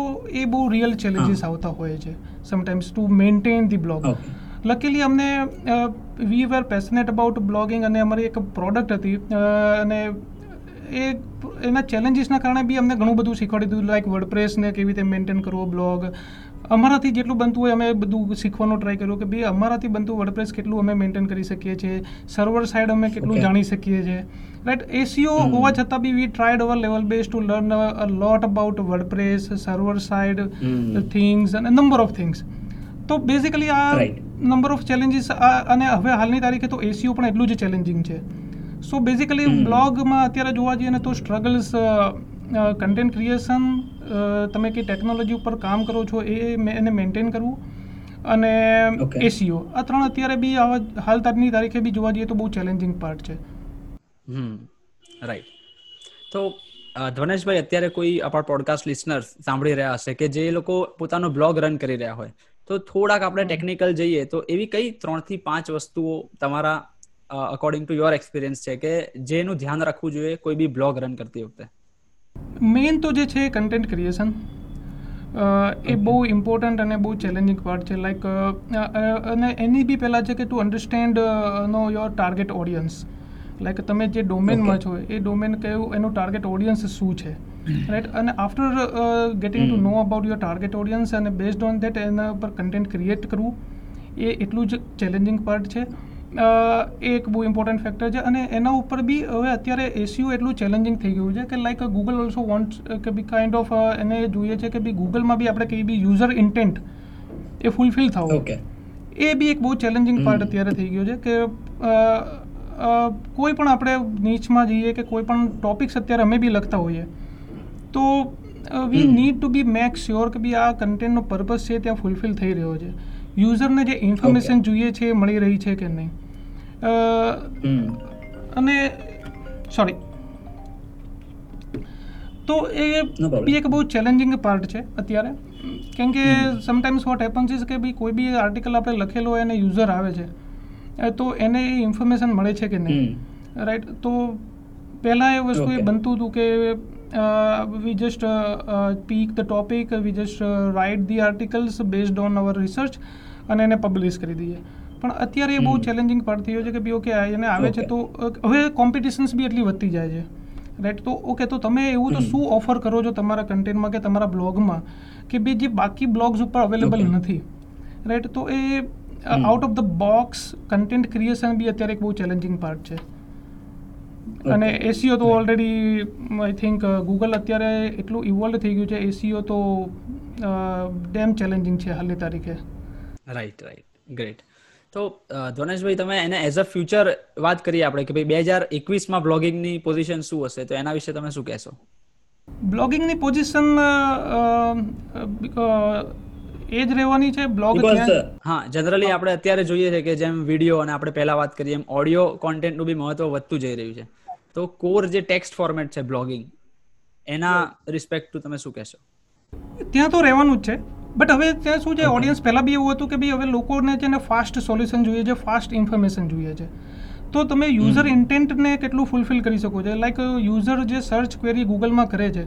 S3: એ બહુ રિયલ ચેલેન્જીસ આવતા હોય છે. Sometimes to maintain the blog
S4: Okay.
S3: Luckily અમને we were passionate about blogging અને અમારી એક પ્રોડક્ટ હતી અને એ એના ચેલેન્જીસના કારણે બી અમને ઘણું બધું શીખવાડી દીધું લાઈક વર્ડપ્રેસને કેવી રીતે મેન્ટેન કરવો બ્લોગ અમારાથી જેટલું બનતું હોય અમે બધું શીખવાનો ટ્રાય કર્યો કે ભાઈ અમારાથી બનતું વર્ડપ્રેસ કેટલું અમે મેન્ટેન કરી શકીએ છીએ સર્વર સાઈડ અમે કેટલું જાણી શકીએ છીએ. રાઈટ એસીઓ હોવા છતાં બી we tried our level best to learn a lot about WordPress server
S4: side
S3: things અને નંબર ઓફ થિંગ્સ તો બેઝિકલી આ નંબર ઓફ ચેલેન્જીસ અને હવે હાલની તારીખે તો એસીઓ પણ એટલું જ ચેલેન્જિંગ છે. સો બેઝિકલી બ્લોગમાં અત્યારે જોવા જઈએ ને તો સ્ટ્રગલ્સ કન્ટેન્ટ ક્રિએશન તમે કે ટેકનોલોજી ઉપર કામ કરો છો એ મે- એને મેન્ટેન કરવું અને એસીઓ આ ત્રણ અત્યારે બી આવા હાલ તારીખની તારીખે બી જોવા જઈએ તો બહુ ચેલેન્જિંગ પાર્ટ છે.
S1: હમ રાઈટ તો ધ્વનેશભાઈ અત્યારે કોઈ આપણા પોડકાસ્ટ લિસનર સાંભળી રહ્યા હશે કે જે લોકો પોતાનો બ્લોગ રન કરી રહ્યા હોય તો થોડાક આપણે ટેકનિકલ જઈએ તો એવી કઈ ત્રણથી પાંચ વસ્તુઓ તમારા અકોર્ડિંગ ટુ યોર એક્સપિરિયન્સ છે કે જેનું ધ્યાન રાખવું જોઈએ કોઈ બી બ્લોગ રન કરતી વખતે?
S3: મેઇન તો જે છે કન્ટેન્ટ ક્રિએશન એ બહુ ઇમ્પોર્ટન્ટ અને બહુ ચેલેન્જિંગ પાર્ટ છે. લાઈક અને એની બી પહેલાં છે કે to understand know your target audience like તમે જે ડોમેનમાં છો એ ડોમેન કયું એનું ટાર્ગેટ ઓડિયન્સ શું છે? રાઈટ અને after getting
S4: to.
S3: Know about your target audience અને બેઝડ ઓન ધેટ એના પર કન્ટેન્ટ ક્રિએટ કરવું એ એટલું જ ચેલેન્જિંગ પાર્ટ છે. એ એક બહુ ઇમ્પોર્ટન્ટ ફેક્ટર છે અને એના ઉપર બી હવે અત્યારે એસીઓ એટલું ચેલેન્જિંગ થઈ ગયું છે કે લાઈક ગૂગલ ઓલ્સો વોન્ટ કે બી કાઇન્ડ ઓફ એને જોઈએ છે કે બી ગૂગલમાં બી આપણે કઈ બી યુઝર ઇન્ટેન્ટ એ ફૂલફિલ થવું. એ બી એક બહુ ચેલેન્જિંગ પાર્ટ અત્યારે થઈ ગયો છે કે કોઈ પણ આપણે નીચમાં જઈએ કે કોઈ પણ ટોપિક્સ અત્યારે અમે બી લખતા હોઈએ તો
S4: we
S3: need to be make sure કે બી આ કન્ટેન્ટનો પર્પઝ છે ત્યાં ફૂલફિલ થઈ રહ્યો છે. યુઝરને જે ઇન્ફોર્મેશન જોઈએ છે એ મળી રહી છે કે નહીં. અને સોરી તો એ બી એક બહુ ચેલેન્જિંગ પાર્ટ છે અત્યારે. કેમ કે. સમટાઈમ્સ વોટ હેપન્સ ઇઝ કે બી કોઈ બી આર્ટિકલ આપણે લખેલો હોય અને યુઝર આવે છે તો એને એ ઇન્ફોર્મેશન મળે છે કે નહીં. રાઈટ તો પહેલાં એ વસ્તુ એ બનતું હતું કે we just pick the topic we just write the articles based on our research અને એને પબ્લિશ કરી દઈએ. પણ અત્યારે એ બહુ ચેલેન્જિંગ પાર્ટ થયો છે કે બી ઓકે એને આવે છે તો હવે કોમ્પિટિશન્સ બી એટલી વધતી જાય છે. રાઈટ તો ઓકે તો તમે એવું તો શું ઓફર કરો છો તમારા કન્ટેન્ટમાં કે તમારા બ્લોગમાં કે બે જે બાકી બ્લોગ્સ ઉપર અવેલેબલ નથી? રાઈટ તો એ out of the box content creation બી અત્યારે એક બહુ ચેલેન્જિંગ પાર્ટ છે. અને એસીઓ તો ઓલરેડી આઈ થિંક ગૂગલ અત્યારે એટલું ઇવોલ્વ થઈ ગયું છે. એસીઓ તો ડેમ ચેલેન્જિંગ છે હાલની તારીખે.
S1: રાઈટ રાઈટ ગ્રેટ તો ધ્વનેશભાઈ તમે એને એઝ અ ફ્યુચર વાત કરીએ આપણે કે ભાઈ બે હજાર એકવીસમાં બ્લોગિંગની પોઝિશન શું હશે? તો એના વિશે તમે શું કહેશો?
S3: બ્લોગિંગની પોઝિશન એ જ રહેવાની છે બ્લોગ
S4: uh,
S1: હા જનરલી આપણે અત્યારે જોઈએ છે કે જેમ વીડિયો અને આપણે પહેલા વાત કરીએ એમ ઓડિયો કોન્ટેન્ટનું બી મહત્વ વધતું જઈ રહ્યું છે. તો કોર જે ટેક્સ્ટ ફોર્મેટ છે બ્લોગિંગ એના રિસ્પેક્ટ ટુ તમે શું કહેશો?
S3: ત્યાં તો રહેવાનું જ છે. બટ હવે ત્યાં શું છે ઓડિયન્સ પહેલાં બી એવું હતું કે ભાઈ હવે લોકોને છે ને ફાસ્ટ સોલ્યુશન જોઈએ છે ફાસ્ટ ઇન્ફોર્મેશન જોઈએ છે. તો તમે યુઝર ઇન્ટેન્ટને કેટલું ફૂલફિલ કરી શકો છો? લાઈક યુઝર જે સર્ચ ક્વેરી ગૂગલમાં કરે છે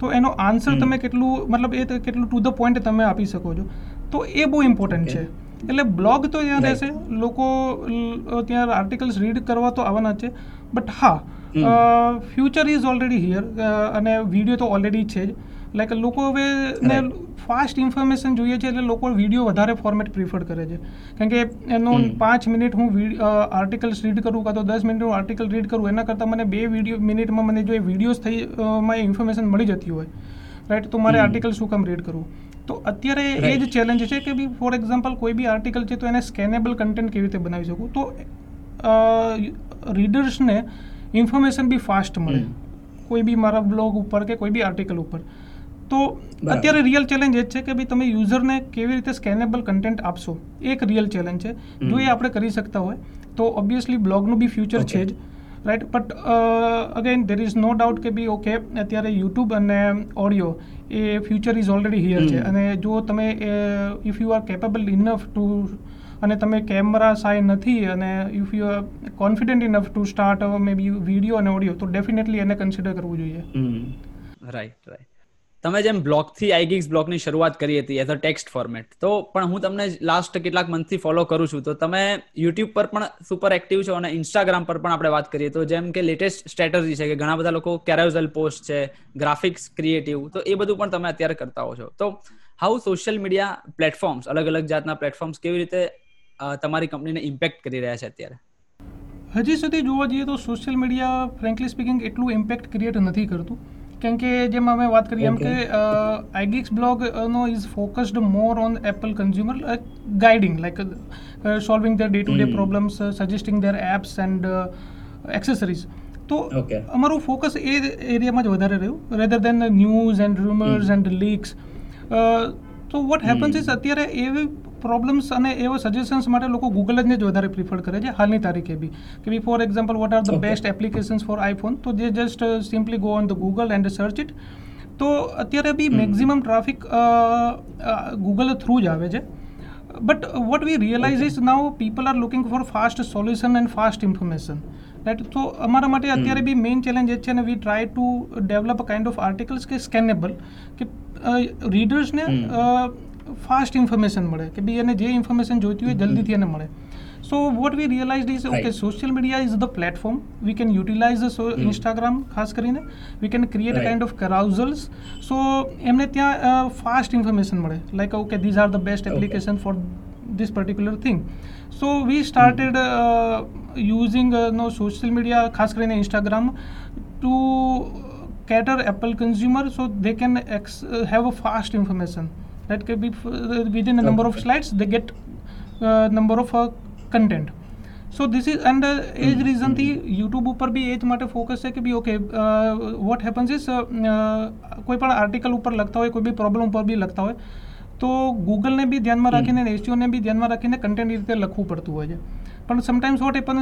S3: તો એનો આન્સર તમે કેટલું મતલબ એ કેટલું ટુ ધ પોઈન્ટ તમે આપી શકો છો. તો એ બહુ ઇમ્પોર્ટન્ટ છે. એટલે બ્લોગ તો ત્યાં રહેશે લોકો ત્યાં આર્ટિકલ્સ રીડ કરવા તો આવવાના છે. બટ હા ફ્યુચર ઇઝ ઓલરેડી હિયર અને વીડિયો તો ઓલરેડી છે જ. લાઈક લોકો હવે ને ફાસ્ટ ઇન્ફોર્મેશન જોઈએ છે એટલે લોકો વીડિયો વધારે ફોર્મેટ પ્રિફર કરે છે. કારણ કે એનો પાંચ મિનિટ હું આર્ટિકલ્સ રીડ કરું કાં તો દસ મિનિટ હું આર્ટિકલ રીડ કરું એના કરતાં મને બે વીડિયો મિનિટમાં મને જો એ વિડીયોઝ થઈ માં ઇન્ફોર્મેશન મળી જતી હોય રાઈટ તો મારે આર્ટિકલ શું કામ રીડ કરવું? તો અત્યારે એ જ ચેલેન્જ છે કે બી ફોર એક્ઝામ્પલ કોઈ બી આર્ટિકલ છે તો એને સ્કેનેબલ કન્ટેન્ટ કેવી રીતે બનાવી શકું? તો રીડર્સને ઇન્ફોર્મેશન બી ફાસ્ટ મળે. કોઈ બી મારા બ્લોગ ઉપર કે કોઈ બી આર્ટિકલ ઉપર. તો અત્યારે રિયલ ચેલેન્જ એ જ છે કે ભાઈ તમે યુઝરને કેવી રીતે સ્કેનેબલ કન્ટેન્ટ આપશો? એક રિયલ ચેલેન્જ છે. જો એ આપણે કરી શકતા હોય તો ઓબ્વિયસલી બ્લોગનું બી ફ્યુચર છે જ. Right but again there is no doubt કે બી ઓકે અત્યારે યુટ્યુબ અને ઓડિયો એ ફ્યુચર ઇઝ ઓલરેડી હિયર છે. અને જો તમે if you are capable enough to અને તમે કેમેરા સાય નથી અને if you are confident enough to start maybe video અને ઓડિયો તો ડેફિનેટલી એને કન્સિડર કરવું જોઈએ.
S1: રાઈટ રાઈટ તમે જેમ બ્લોગથી આઈગિક્સ બ્લોગની શરૂઆત કરી હતી એઝ અ ટેક્સ્ટ ફોર્મેટ તો પણ હું તમને લાસ્ટ કેટલાક મંથથી ફોલો કરું છું. તો તમે યુટ્યુબ પર પણ સુપર એક્ટિવ છો અને ઇન્સ્ટાગ્રામ પર પણ આપણે વાત કરીએ તો જેમ કે લેટેસ્ટ સ્ટ્રેટજી છે કે ઘણા બધા લોકો કેરોઝલ પોસ્ટ છે ગ્રાફિક્સ ક્રિએટિવ તો એ બધું પણ તમે અત્યારે કરતા હો છો. તો હાઉ સોશિયલ મીડિયા પ્લેટફોર્મ્સ અલગ અલગ જાતના પ્લેટફોર્મ્સ કેવી રીતે તમારી કંપનીને ઇમ્પેક્ટ કરી રહ્યા છે અત્યારે?
S3: હજી સુધી જોવા જઈએ તો સોશિયલ મીડિયા ફ્રેન્કલી સ્પીકિંગ એટલું ઇમ્પેક્ટ ક્રિએટ નથી કરતું. કેમ કે જેમ અમે વાત કરી એમ કે. IGeeks blog no is focused more on Apple consumer guiding like solving their day to
S4: day.
S3: Problems suggesting their apps and accessories તો અમારું ફોકસ એ એરિયામાં જ વધારે રહ્યું rather than news and rumours and leaks તો વોટ હેપન્સ ઇઝ અત્યારે એવી પ્રોબ્લેમ્સ અને એવા સજેશન્સ માટે લોકો ગૂગલ જ ને જ વધારે પ્રિફર કરે છે હાલની તારીખે બી. કે બી for example what are
S4: the
S3: best applications for iPhone તો જે just simply go on the Google and search it તો અત્યારે બી. મેક્ઝિમમ ટ્રાફિક ગૂગલ થ્રુ જ આવે છે. But what we realise is now people are looking for fast solution and fast information right તો અમારા માટે અત્યારે બી મેઇન ચેલેન્જ એ છે ને we try to develop a kind of articles કે સ્કેનેબલ કે રીડર્સને ફાસ્ટ ઇન્ફોર્મેશન મળે કે બી એને જે ઇન્ફોર્મેશન જોઈતી હોય જલ્દીથી એને મળે. So what we realise is
S4: okay
S3: social media is the platform we can utilise Instagram ખાસ કરીને. We can
S4: create
S3: kind of carousels so એમને ત્યાં ફાસ્ટ ઇન્ફોર્મેશન મળે. Like okay these are the
S4: best
S3: application for this particular thing. So we started uh, using uh, no social media ખાસ કરીને instagram to cater apple consumer so they can ex- have have a fast information. That can be f- uh, within a number of slides they get uh, number of uh, content. So this is and એ જ રીઝનથી YouTube ઉપર બી એ જ માટે focus છે કે બી okay what happens is કોઈ પણ આર્ટિકલ ઉપર લખતા હોય કોઈ બી પ્રોબ્લેમ ઉપર બી લખતા હોય તો ગૂગલને બી ધ્યાનમાં રાખીને એસટીઓને બી ધ્યાનમાં રાખીને કન્ટેન્ટ એ રીતે લખવું પડતું હોય છે પણ સમટાઈમ્સ વોટ હેપન.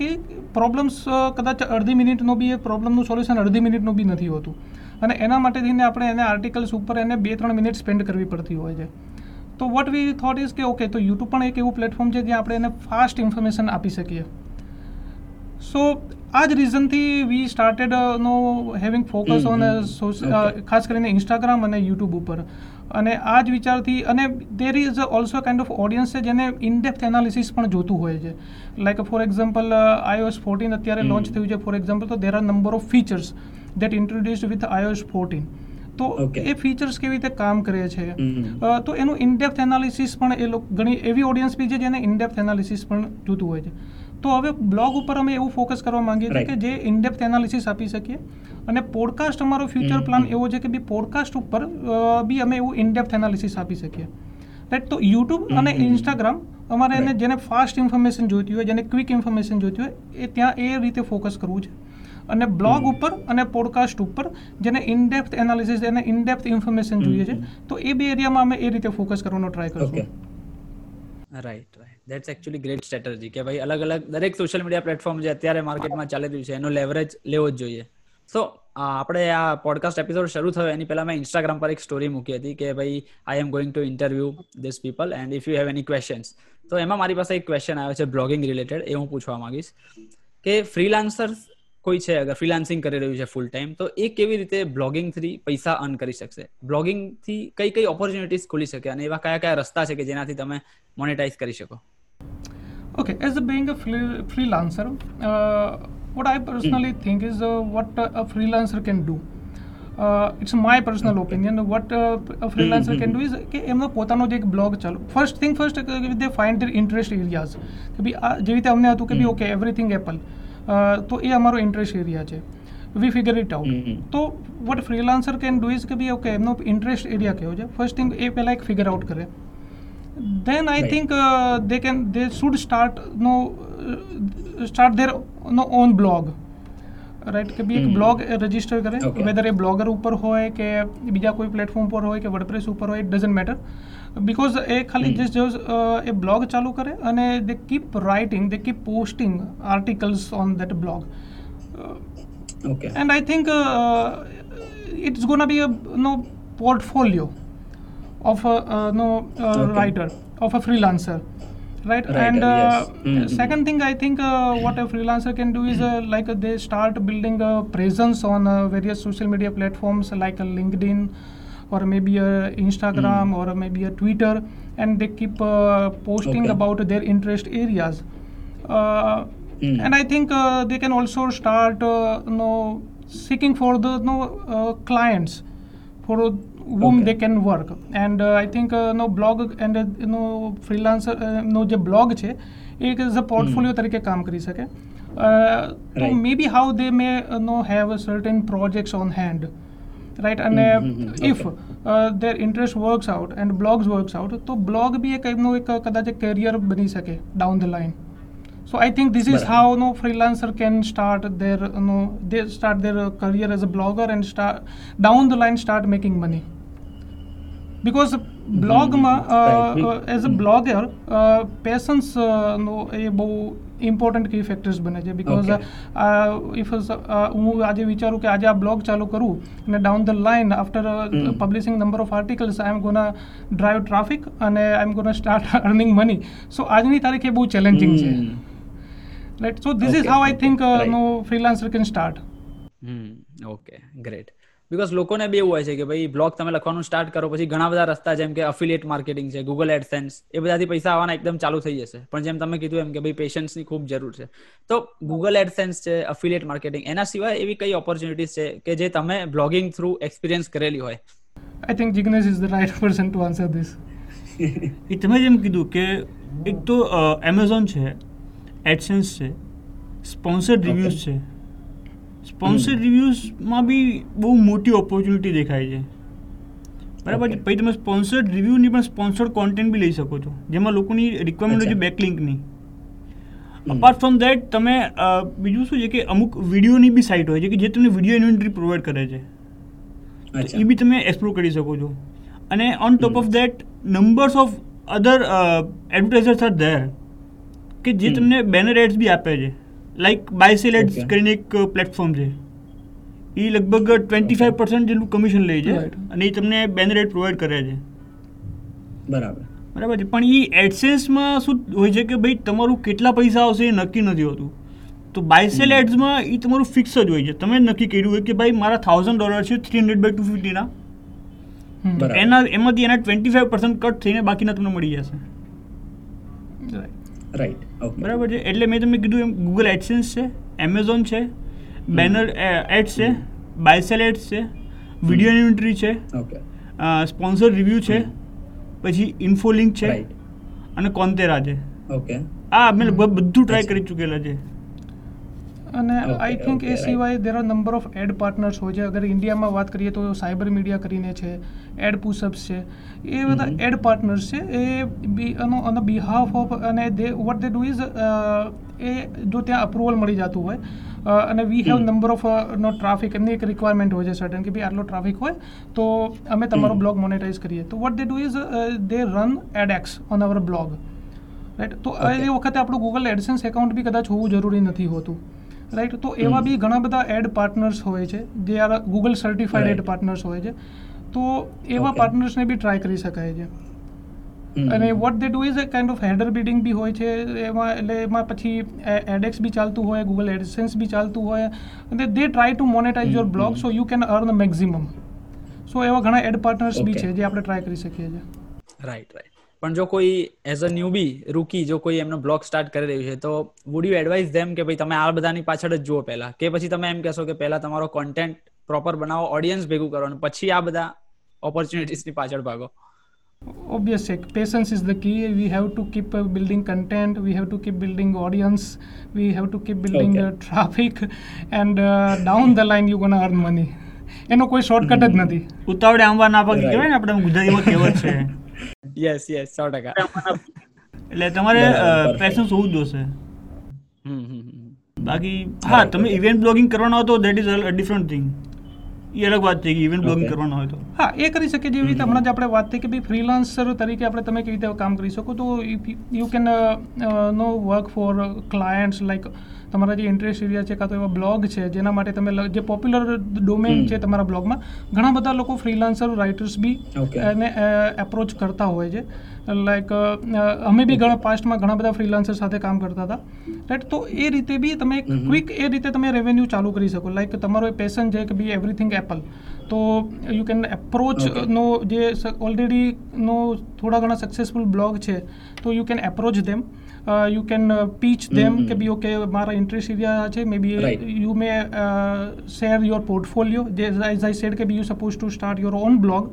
S3: કે પ્રોબ્લેમ્સ કદાચ અડધી મિનિટનો બી એ પ્રોબ્લેમનું સોલ્યુશન અડધી મિનિટનું બી નથી હોતું અને એના માટે થઈને આપણે એને આર્ટિકલ્સ ઉપર એને બે ત્રણ મિનિટ સ્પેન્ડ કરવી પડતી હોય છે. તો વોટ વી થોટ ઇઝ કે ઓકે તો યુટ્યુબ પણ એક એવું પ્લેટફોર્મ છે જ્યાં આપણે એને ફાસ્ટ ઇન્ફોર્મેશન આપી શકીએ. સો આ જ રીઝનથી we started know having focus
S4: on.
S3: ખાસ કરીને ઇન્સ્ટાગ્રામ અને યુટ્યુબ ઉપર. અને આ જ વિચારથી અને there is also kind of audience છે જેને ઇનડેપ્થ એનાલિસિસ પણ જોતું હોય છે. Like for example iOS fourteen અત્યારે લોન્ચ થયું છે. ફોર એક્ઝામ્પલ તો there are number of features that introduced with iOS fourteen તો એ ફીચર્સ કેવી રીતે કામ કરે છે? તો એનું ઇનડેપ્થ એનાલિસિસ પણ એ લોકો ઘણી એવી ઓડિયન્સ બી છે જેને ઇનડેપ્થ એનાલિસિસ પણ જોતું હોય છે. તો હવે બ્લોગ ઉપર અમે એવું ફોકસ કરવા માંગીએ છીએ કે જે ઇનડેપ્થ એનાલિસિસ આપી શકીએ. અને પોડકાસ્ટ અમારો ફ્યુચર પ્લાન એવો છે કે બી પોડકાસ્ટ ઉપર બી અમે એવું ઇનડેપ્થ એનાલિસિસ આપી શકીએ. રાઈટ તો યુટ્યુબ અને ઇન્સ્ટાગ્રામ અમારે એને જેને ફાસ્ટ ઇન્ફોર્મેશન જોઈતી હોય જેને ક્વિક ઇન્ફોર્મેશન જોઈતી હોય એ ત્યાં એ રીતે ફોકસ કરવું છે. અને બ્લોગ ઉપર અને પોડકાસ્ટ ઉપર જેને ઇનડેપ્થ એનાલિસિસ એને ઇનડેપ્થ ઇન્ફોર્મેશન જોઈએ છે તો એ બે એરિયામાં અમે એ રીતે ફોકસ કરવાનો ટ્રાય કરશું.
S1: Right right that's actually great strategy કે ભાઈ અલગ અલગ દરેક સોશિયલ મીડિયા પ્લેટફોર્મ જે અત્યારે માર્કેટમાં ચાલી રહ્યું છે એનો લેવરેજ લેવો જ જોઈએ. સો આપણે આ પોડકાસ્ટ એપિસોડ શરૂ થયો એની પહેલા મેં ઇન્સ્ટાગ્રામ પર એક સ્ટોરી મૂકી હતી કે ભાઈ I am going to interview this people and if you have any questions તો એમાં મારી પાસે એક ક્વેશ્ચન આવ્યો છે બ્લોગિંગ રિલેટેડ એ હું પૂછવા માંગીશ. કે ફ્રીલાન્સર કોઈ છે અગર ફ્રીલાન્સિંગ કરી રહ્યું છે ફૂલ ટાઈમ તો એ કેવી રીતે બ્લોગિંગથી પૈસા અર્ન કરી શકશે? બ્લોગિંગથી કઈ કઈ ઓપોર્ચ્યુનિટીઝ ખુલી શકે અને એવા કયા કયા રસ્તા છે કે જેનાથી તમે મોનેટાઇઝ કરી શકો?
S3: Okay as a being a freelancer uh, what I personally think is uh, what uh, a freelancer can do. Uh, it's my personal opinion. What uh, a freelancer can do is કે એમનો પોતાનો જે એક blog ચાલુ first thing first they find their interest areas કે ભાઈ આ જેવી રીતે અમને હતું કે ભાઈ ઓકે એવરીથિંગ એપલ તો એ અમારો ઇન્ટરેસ્ટ એરિયા છે. વી ફિગર ઇટ આઉટ તો what freelancer can do is કે બી ઓકે એમનો ઇન્ટરેસ્ટ એરિયા કયો છે? ફર્સ્ટ થિંગ એ પહેલાં એક ફિગર આઉટ કરે. Then I
S4: Right.
S3: think uh, they can they should start no start their no own blog. Right કે બી એક બ્લોગ રજિસ્ટર કરે વેધર એ બ્લોગર ઉપર હોય કે બીજા કોઈ પ્લેટફોર્મ પર હોય કે વર્ડપ્રેસ ઉપર હોય ઇટ ડઝન્ટ મેટર બિકોઝ એ ખાલી. જસ્ટ જસ્ટ એ બ્લોગ ચાલુ કરે અને they keep writing they keep posting articles on that
S4: blog
S3: okay I I it's it's be a know portfolio of know writer of a uh,
S4: Okay.
S3: writer of a freelancer right and uh,
S4: yes. Mhm.
S3: second thing i think uh, what a freelancer can do is uh, like uh, they start building a presence on uh, various social media platforms like uh, linkedin or maybe uh, instagram or maybe a twitter and they keep uh, posting
S4: Okay.
S3: about their interest areas uh,
S4: Mm.
S3: and i think uh, they can also start uh, you know seeking for the you know, uh, clients for whom
S4: Okay.
S3: they can work. And uh, i think uh, no blog and uh, you know freelancer uh, know જે blog છે એ એક as a portfolio તરીકે કામ કરી શકે. તો. Maybe how they may know have certain projects on hand right અને. If their interest works out and blogs works out તો બ્લોગ બી એક એમનું એક કદાચ કેરિયર બની શકે down the line so I think this is how know freelancer can start their know they start their career as a blogger and start down the down start making start Because બ્લોગમાં as
S4: a.
S3: Blogger patience know એ બહુ important key factors બને છે. Because. If હું આજે વિચારું કે આજે આ બ્લોગ ચાલુ કરું અને down the line
S4: after
S3: publishing number of articles I am gonna drive traffic અને I am gonna start earning money so આજની તારીખે બહુ ચેલેન્જિંગ છે. Right so this is how I think no freelancer can uh,
S1: hmm okay great because લોકોને બી એવું હોય છે કે ભાઈ બ્લોગ તમે લખવાનું સ્ટાર્ટ કરો પછી ઘણા બધા રસ્તા જેમ કે અફિલિયેટ માર્કેટિંગ છે ગૂગલ એડસેન્સ એ બધાથી પૈસા આવવાના એકદમ ચાલુ થઈ જશે. પણ જેમ તમે કીધું એમ કે ભાઈ પેશન્સની ખૂબ જરૂર છે. તો ગૂગલ એડસેન્સ છે અફિલિયેટ માર્કેટિંગ એના સિવાય એવી કઈ ઓપોર્ચ્યુનિટીઝ છે કે જે તમે બ્લોગિંગ થ્રુ એક્સપિરિયન્સ કરેલી હોય?
S3: I think jignesh is the right person to answer this
S2: એ તમે જેમ કીધું કે એક તો એમેઝોન છે એડસેન્સ છે સ્પોન્સર્ડ રિવ્યુઝ છે સ્પોન્સર્ડ રિવ્યૂઝમાં બી બહુ મોટી ઓપોર્ચ્યુનિટી દેખાય છે. બરાબર છે? પછી તમે સ્પોન્સર્ડ રિવ્યૂની પણ સ્પોન્સર્ડ કોન્ટેન્ટ બી લઈ શકો છો. જેમાં લોકોની રિક્વાયરમેન્ટ હોય છે. બેકલિંકની અપાર્ટ ફ્રોમ દેટ તમે બીજું શું છે કે અમુક વિડીયોની બી સાઇટ હોય છે કે જે તમને વીડિયો ઇન્વેન્ટરી પ્રોવાઈડ કરે છે. એ બી તમે એક્સપ્લોર કરી શકો છો. અને on
S4: top
S2: of that numbers of other advertisers are there કે જે તમને બેનર એડ્સ બી આપે છે. લાઈક બાયસેલેટ એડ્સ કરીને એક પ્લેટફોર્મ છે. એ લગભગ ટ્વેન્ટી ફાઈવ પર્સન્ટ જેટલું કમિશન લે છે અને એ તમને બેન રેટ પ્રોવાઈડ કરે છે.
S4: બરાબર.
S2: બરાબર છે. પણ એ એડસેન્સમાં શું હોય છે કે ભાઈ તમારું કેટલા પૈસા આવશે એ નક્કી નથી હોતું. તો બાયસેલ એડ્સમાં એ તમારું ફિક્સ જ હોય છે. તમે નક્કી કર્યું હોય કે ભાઈ મારા થાઉઝન્ડ ડોલર છે થ્રી હંડ્રેડ બાય ટુ ફિફ્ટીના. એના એમાંથી એના ટ્વેન્ટી ફાઈવ પર્સન્ટ કટ થઈને બાકીના તમને મળી જશે.
S4: રાઈટ ઓકે
S2: બરાબર છે? એટલે મેં તમને કીધું એમ ગૂગલ એડસન્સ છે એમેઝોન છે બેનર એડ્સ છે બાયસેલ એડ્સ છે વીડિયો ઇન્વેન્ટરી છે
S4: ઓકે
S2: સ્પોન્સર રિવ્યુ છે પછી ઇન્ફોલિંક છે અને કોન્તેરા છે.
S4: ઓકે
S2: આ અમે લગભગ બધું ટ્રાય કરી ચૂકેલા છે.
S3: અને આઈ થિંક એ સિવાય there are number of ad partners હોય છે. અગર ઇન્ડિયામાં વાત કરીએ તો સાયબર મીડિયા કરીને છે એડ પુશઅપ્સ છે. એ બધા. એડ પાર્ટનર્સ છે. એ બી ઓન ધ બિહાફ ઓફ અને they what they do is એ જો ત્યાં અપ્રુવલ મળી જતું હોય અને we
S4: have
S3: number of no traffic એમની એક રિક્વાયરમેન્ટ હોય છે સર્ટન કે ભાઈ આટલો ટ્રાફિક હોય તો અમે તમારો બ્લોગ મોનેટાઇઝ કરીએ. તો what they do is they run AdX on our blog right તો. એ વખતે આપણું ગૂગલ એડસન્સ એકાઉન્ટ બી કદાચ હોવું જરૂરી નથી હોતું. રાઈટ તો એવા બી ઘણા બધા એડ પાર્ટનર્સ હોય છે. જે આ ગૂગલ સર્ટિફાઈડ એડ પાર્ટનર્સ હોય છે. તો એવા પાર્ટનર્સને બી ટ્રાય કરી શકાય છે. અને what they do is a kind of header bidding બી હોય છે. એમાં એટલે એમાં પછી એડેક્સ બી ચાલતું હોય ગૂગલ એડસન્સ બી ચાલતું હોય. અને they try to
S4: monetize
S3: your
S4: blog
S3: so you can earn maximum so એવા ઘણા એડ પાર્ટનર્સ બી છે જે આપણે ટ્રાય કરી શકીએ છીએ.
S1: રાઈટ રાઈટ પણ જો કોઈ એઝ અ ન્યૂબી રૂકી જો કોઈ એમનો બ્લોગ સ્ટાર્ટ કરી રહ્યું છે તો વુડ યુ એડવાઇઝ ધેમ કે ભાઈ તમે આ બધાની પાછળ જ જુઓ પહેલા? કે પછી તમે એમ કહેશો કે પહેલા તમારો કોન્ટેન્ટ પ્રોપર બનાવો ઓડિયન્સ ભેગું કરો અને પછી આ બધા ઓપોર્ચ્યુનિટીઝની પાછળ ભાગો.
S3: Obvious એક patience is the key. We have to keep uh, building content. We have to keep building audience. We have to keep building
S4: Okay.
S3: uh, traffic. And uh, down the line you gonna earn money. એનો કોઈ shortcut જ નથી.
S2: ઉતાવળે આંબા ના પાકી. કહેવાય ને આપણે ગુજરાતીમાં કહેવત છે.
S1: યસ યસ સો ટકા.
S2: એટલે તમારે પેશન્સ હોવું જ જોશે?
S1: હમ હમ હમ.
S2: બાકી હા તમે ઇવેન્ટ બ્લોગિંગ કરવાનો હોય તો દેટ ઇઝ ડિફરન્ટ થિંગ એ અલગ વાત છે કે ઇવેન્ટ બ્લોગિંગ કરવાનો હોય તો.
S3: હા એ કરી શકે જેવી રીતે
S4: હમ.
S3: હમણાં જ આપણે વાત થઈ કે ભાઈ ફ્રીલાન્સર તરીકે આપણે તમે કેવી રીતે કામ કરી શકો? તો you can know work for clients like તમારા જે ઇન્ટરેસ્ટ એરિયા છે કાં તો એવા બ્લોગ છે જેના માટે તમે જે પોપ્યુલર ડોમેન છે તમારા બ્લોગમાં ઘણા બધા લોકો ફ્રીલાન્સર રાઇટર્સ બી એને એપ્રોચ કરતા હોય છે. લાઈક અમે બી ઘણા પાસ્ટમાં ઘણા બધા ફ્રીલાન્સર સાથે કામ કરતા હતા. રાઈટ તો એ રીતે બી તમે ક્વિક એ રીતે તમે રેવન્યુ ચાલુ કરી શકો. લાઈક તમારો એ પેશન છે કે બી એવરીથિંગ એપલ તો યુ કેન એપ્રોચ નો જે ઓલરેડી નો થોડા ઘણા સક્સેસફુલ બ્લોગ છે તો you can approach them you can pitch them
S4: hmm.
S3: કે બી ઓકે મારા ઇન્ટરેસ્ટ એરિયા છે maybe
S4: Right.
S3: You may share your portfolio as I said કે બી you suppose to start your own blog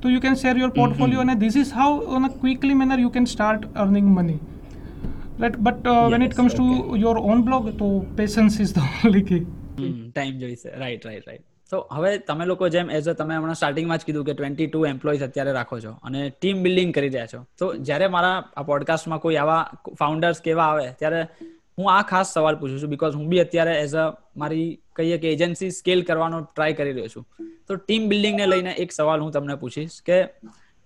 S3: તો you can share your portfolio
S4: Mhm.
S3: and this is how on a quickly manner you can start earning money right but uh, when it
S4: Yes,
S3: comes to your own blog તો patience is the only key
S1: time જોઈશે right right right so હવે તમે લોકો જેમ as a તમે હમણાં સ્ટાર્ટિંગમાં જ કીધું કે ટ્વેન્ટી ટુ એમ્પ્લોઈઝ અત્યારે રાખો છો અને ટીમ બિલ્ડિંગ કરી રહ્યા છો. તો જ્યારે મારા આ પોડકાસ્ટમાં કોઈ આવા ફાઉન્ડર્સ કેવા આવે, ત્યારે હું આ ખાસ સવાલ પૂછું છું બિકોઝ હું બી અત્યારે એઝ અ મારી કહીએ કે એજન્સી સ્કેલ કરવાનો ટ્રાય કરી રહ્યો છું. તો ટીમ બિલ્ડિંગને લઈને એક સવાલ હું તમને પૂછીશ કે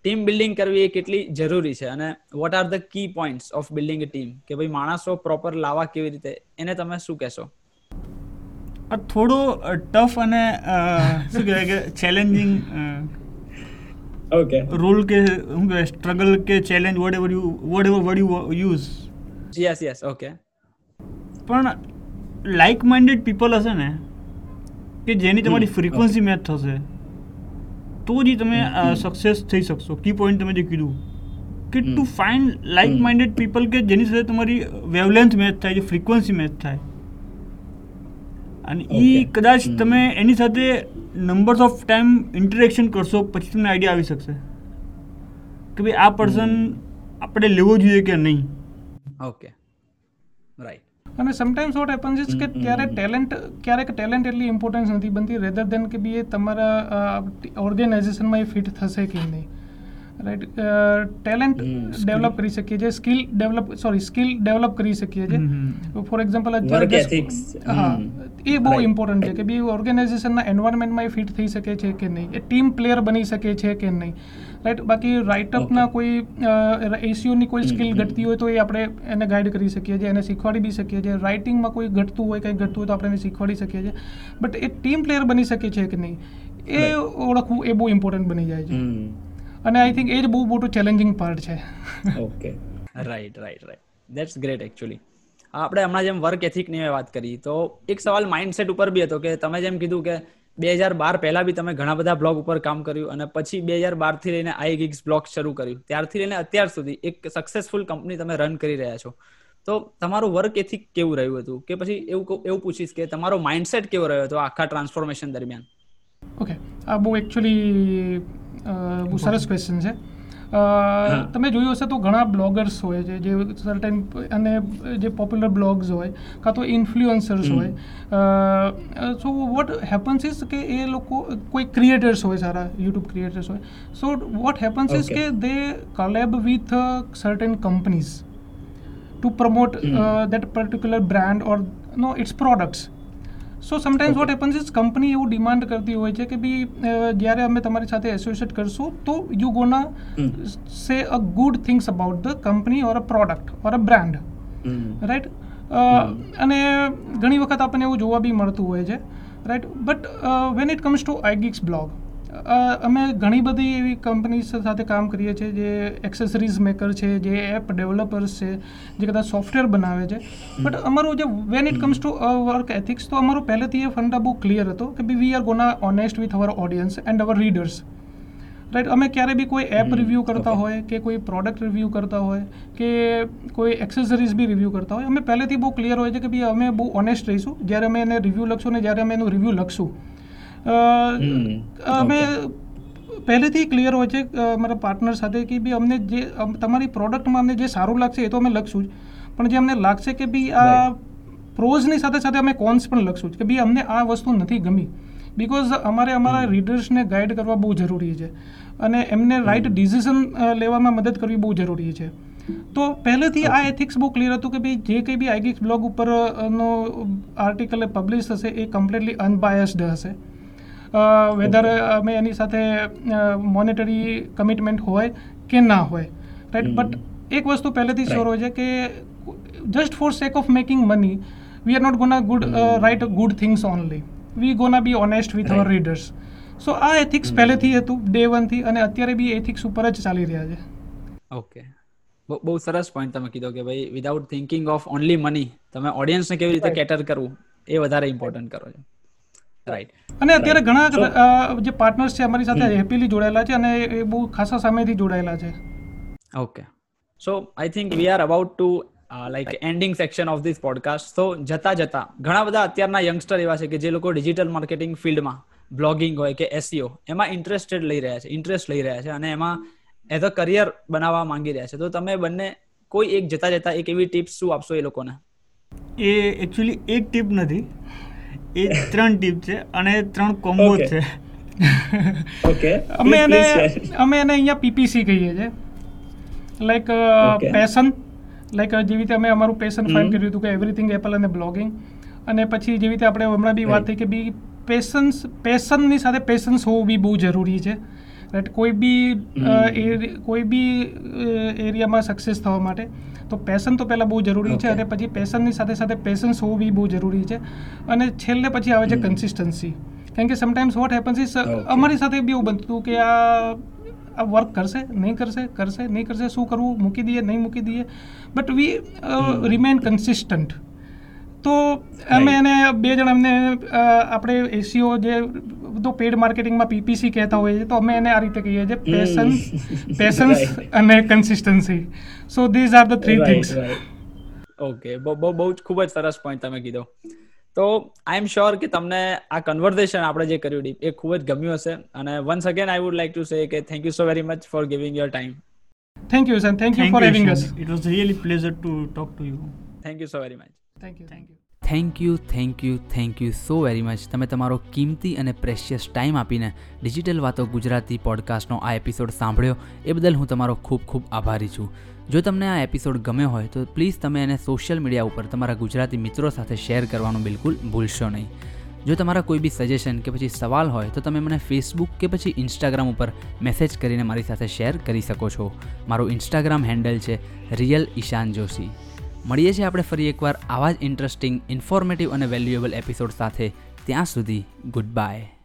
S1: ટીમ બિલ્ડિંગ કરવી એ કેટલી જરૂરી છે અને what are the key points of building team કે ભાઈ માણસો પ્રોપર લાવવા કેવી રીતે? એને તમે શું કહેશો?
S2: આ થોડો ટફ અને શું કહેવાય કે ચેલેન્જિંગ
S4: ઓકે
S2: રોલ કે શું કહેવાય સ્ટ્રગલ કે challenge whatever you whatever word you use
S1: yes yes okay
S2: પણ લાઇક માઇન્ડેડ પીપલ હશે ને કે જેની તમારી ફ્રીક્વન્સી મેચ થશે તો જ તમે સક્સેસ થઈ શકશો. કી પોઈન્ટ તમે જે કીધું કે to find
S4: like
S2: minded people કે જેની સાથે તમારી વેવલેન્થ મેચ થાય જે ફ્રીક્વન્સી મેચ થાય અને એ કદાચ તમે એની સાથે નંબર્સ ઓફ ટાઈમ ઇન્ટરેક્શન કરશો પછી તમને આઈડિયા આવી શકશે. કે ભાઈ આ પર્સન આપણે લેવો જોઈએ કે નહીં.
S1: ઓકે રાઈટ
S3: અને સમટાઈમ્સ વોટ હેપન્સ ઇઝ કે
S4: હમ.
S3: ટેલેન્ટ ક્યારેક ટેલેન્ટ એટલી ઇમ્પોર્ટન્સ નથી બનતી રેધર દેન કે બી એ તમારા ઓર્ગેનાઇઝેશનમાં એ ફિટ થશે કે નહીં. રાઈટ ટેલેન્ટ ડેવલપ કરી શકીએ છીએ. Skill develop sorry skill develop કરી શકીએ છીએ. ફોર એક્ઝામ્પલ
S4: Work
S3: હા એ બહુ ઇમ્પોર્ટન્ટ છે કે બી ઓર્ગેનાઇઝેશનના એન્વાયરમેન્ટમાં એ ફિટ થઈ શકે છે કે નહીં. એ ટીમ પ્લેયર બની શકે છે કે નહીં. રાઈટ બાકી રાઇટઅપના કોઈ એસીઓની કોઈ સ્કિલ. ઘટતી હોય તો એ આપણે એને ગાઈડ કરી શકીએ છીએ એને શીખવાડી બી શકીએ છીએ. રાઇટિંગમાં કોઈ ઘટતું હોય કંઈ ઘટતું હોય તો આપણે એને શીખવાડી શકીએ છીએ. બટ એ ટીમ પ્લેયર બની શકે છે કે નહીં? એ ઓળખવું એ બહુ ઇમ્પોર્ટન્ટ બની જાય છે. અને આઈ થિંક એ જ બહુ મોટું ચેલેન્જિંગ પાર્ટ છે.
S4: Okay
S1: right right right that's great actually આપણે હમણાં જેમ વર્ક એથિકની મેં વાત કરી તો એક સવાલ માઇન્ડસેટ ઉપર બી હતો કે તમે જેમ કીધું કે બે હજાર બાર પહેલા બી તમે ઘણા બધા બ્લોગ ઉપર કામ કર્યું અને પછી બે હજાર બારથી લઈને આઈ ગિગ્સ બ્લોગ શરૂ કર્યું. ત્યારથી લઈને અત્યાર સુધી એક સક્સેસફુલ કંપની તમે રન કરી રહ્યા છો. તો તમારું વર્ક એથિક કેવું રહ્યું હતું? કે પછી એવું એવું પૂછીશ કે તમારો માઇન્ડસેટ કેવો રહ્યો હતો આખા ટ્રાન્સફોર્મેશન દરમિયાન?
S3: ઓકે આ બહુ એકચ્યુઅલી બહુ સરસ ક્વેશ્ચન છે. તમે જોયું હશે તો ઘણા બ્લોગર્સ હોય છે જે સર્ટેન અને જે પોપ્યુલર બ્લોગ્સ હોય કાં તો ઇન્ફ્લુઅન્સર્સ હોય. સો વોટ હેપન્સ ઇઝ કે એ લોકો કોઈ ક્રિએટર્સ હોય સારા યુટ્યુબ ક્રિએટર્સ હોય. સો વોટ હેપન્સ ઇઝ કે they collab with certain companies to promote that particular brand or know its products. So sometimes what happens is company એવું demand કરતી હોય છે કે ભી જ્યારે અમે તમારી સાથે એસોસિએટ કરશું તો
S4: you
S3: gonna say a good things about the company or a product or a
S4: brand
S3: right અને ઘણી વખત આપણને એવું જોવા બી મળતું હોય છે. Right but when it comes to iGeeks blog અમે ઘણી બધી એવી કંપનીઝ સાથે કામ કરીએ છીએ જે એક્સેસરીઝ મેકર છે જે એપ ડેવલપર્સ છે જે કદાચ સોફ્ટવેર બનાવે છે. બટ અમારું જે when it comes to work ethics તો અમારો પહેલેથી એ ફંડા બહુ ક્લિયર હતો કે બી we are gonna honest with our audience and our readers right અમે ક્યારે બી કોઈ એપ રિવ્યૂ કરતા હોય કે કોઈ પ્રોડક્ટ રિવ્યૂ કરતા હોય કે કોઈ એક્સેસરીઝ બી રિવ્યૂ કરતા હોય અમે પહેલેથી બહુ ક્લિયર હોય છે કે ભાઈ અમે બહુ ઓનેસ્ટ રહીશું. જ્યારે અમે એને રિવ્યૂ લખશું ને જ્યારે અમે એનું રિવ્યૂ લખશું. અમે પહેલેથી ક્લિયર હોય છે મારા અમારા પાર્ટનર સાથે કે ભાઈ અમને જે તમારી પ્રોડક્ટમાં અમને જે સારું લાગશે એ તો અમે લખશું જ. પણ જે અમને લાગશે કે ભાઈ આ પ્રોઝની સાથે સાથે અમે કોન્સ પણ લખશું જ. કે ભાઈ અમને આ વસ્તુ નથી ગમી. બિકોઝ અમારે અમારા રીડર્સને ગાઈડ કરવા બહુ જરૂરી છે. અને એમને રાઈટ ડિસિઝન લેવામાં મદદ કરવી બહુ જરૂરી છે. તો પહેલેથી આ એથિક્સ બહુ ક્લિયર હતું કે ભાઈ જે કંઈ બી આઈગિક્સ બ્લોગ ઉપરનો આર્ટિકલ પબ્લિશ થશે એ કમ્પ્લીટલી અનબાયસ્ડ હશે. વેધર અમે એની સાથે મોનેટરી કમિટમેન્ટ હોય કે ના હોય. રાઈટ બટ એક વસ્તુ પહેલેથી શ્યોર. હોય છે કે just for sake of making money we are not
S4: gonna
S3: good write good things only we gonna be honest with
S4: our
S3: readers so આ એથિક્સ પહેલેથી હતું ડે વનથી અને અત્યારે બી એથિક્સ ઉપર જ ચાલી રહ્યા છે.
S1: ઓકે બહુ બહુ સરસ પોઈન્ટ તમે કીધો કે ભાઈ without thinking of only money તમે ઓડિયન્સને કેવી રીતે કેટર કરવું એ વધારે ઇમ્પોર્ટન્ટ કરો છો. રાઈટ
S3: અને અત્યારે ઘણા જે પાર્ટનર્સ છે અમારી સાથે. હેપીલી જોડાયેલા છે અને એ બહુ ખાસા સમયથી જોડાયેલા છે.
S1: Okay so I think we are about to like ending section of this podcast તો જતા જતા ઘણા બધા અત્યારના યંગસ્ટર એવા છે કે જે લોકો ડિજિટલ માર્કેટિંગ ફિલ્ડમાં બ્લોગિંગ હોય કે એસઈઓ એમાં ઇન્ટરેસ્ટેડ લઈ રહ્યા છે ઇન્ટરેસ્ટ લઈ રહ્યા છે અને એમાં એઝ અ કરિયર બનાવવા માંગી રહ્યા છે. તો તમે બંને કોઈ એક જતા જતા એક એવી ટિપ્સ શું આપશો એ લોકોને?
S2: એ એકચ્યુઅલી એક ટીપ નથી. એ ત્રણ ટીપ છે અને ત્રણ કોમ્બો છે.
S4: ઓકે.
S3: અમે એને અમે એને અહીંયા પીપીસી કહીએ છીએ. લાઈક પેશન લાઈક જેવી રીતે અમે અમારું પેશન ફાઇન્ડ કર્યું હતું કે એવરીથિંગ એપલ અને બ્લોગિંગ અને પછી જેવી રીતે આપણે હમણાં બી વાત થઈ કે બી પેશન્સ પેશનની સાથે પેશન્સ હોવું બી બહુ જરૂરી છે. કોઈ બી કોઈ બી એરિયામાં સક્સેસ થવા માટે. તો પેશન તો પહેલાં બહુ જરૂરી છે અને પછી પેશનની સાથે સાથે પેશન્સ હોવું બી બહુ જરૂરી છે. અને છેલ્લે પછી આવે છે કન્સિસ્ટન્સી કારણ કે સમટાઈમ્સ વોટ હેપન્સ ઇઝ અમારી સાથે બી એવું બનતું હતું કે આ આ વર્ક કરશે નહીં કરશે કરશે નહીં કરશે શું કરવું મૂકી દઈએ નહીં મૂકી દઈએ. But we. રિમેન કન્સિસ્ટન્ટ તો અમે એને બે જણ અમને આપણે એસીઓ જે બધું પેડ માર્કેટિંગમાં પીપીસી કહેતા હોઈએ છીએ તો અમે એને આ રીતે કહીએ છીએ પેશન્સ. પેશન્સ અને consistency so these are
S4: the
S3: three
S4: things
S1: okay બહુ બહુ જ ખૂબ જ સરસ પોઈન્ટ તમે કીધો. તો આઈ એમ શ્યોર કે તમને આ કન્વર્ઝેશન આપણે જે કર્યું ડીપ એ ખૂબ જ ગમ્યું હશે. અને once again I would like to say કે thank you so very much for giving
S3: your time thank you sir
S2: thank you
S3: for
S2: you,
S3: having.
S2: Us it was really pleasure to talk to you
S1: thank you so very much
S3: thank you thank you
S5: thank you thank you thank you so very much તમે તમારો કિંમતી અને precious time આપીને digital વાતો ગુજરાતી પોડકાસ્ટનો આ episode સાંભળ્યો, એ બદલ હું તમારો ખૂબ ખૂબ આભારી છું. જો તમને આ એપિસોડ ગમ્યો હોય તો પ્લીઝ તમે એને સોશિયલ મીડિયા ઉપર તમારા ગુજરાતી મિત્રો સાથે શેર કરવાનું બિલકુલ ભૂલશો નહીં. જો તમારા કોઈ બી સજેશન કે પછી સવાલ હોય તો તમે મને ફેસબુક કે પછી ઇન્સ્ટાગ્રામ ઉપર મેસેજ કરીને મારી સાથે શેર કરી શકો છો. મારું ઇન્સ્ટાગ્રામ હેન્ડલ છે રિયલ ઈશાન જોશી મળીએ છીએ આપણે ફરી એકવાર આવા જ ઇન્ટરેસ્ટિંગ ઇન્ફોર્મેટિવ અને વેલ્યુએબલ એપિસોડ સાથે. ત્યાં સુધી ગુડ બાય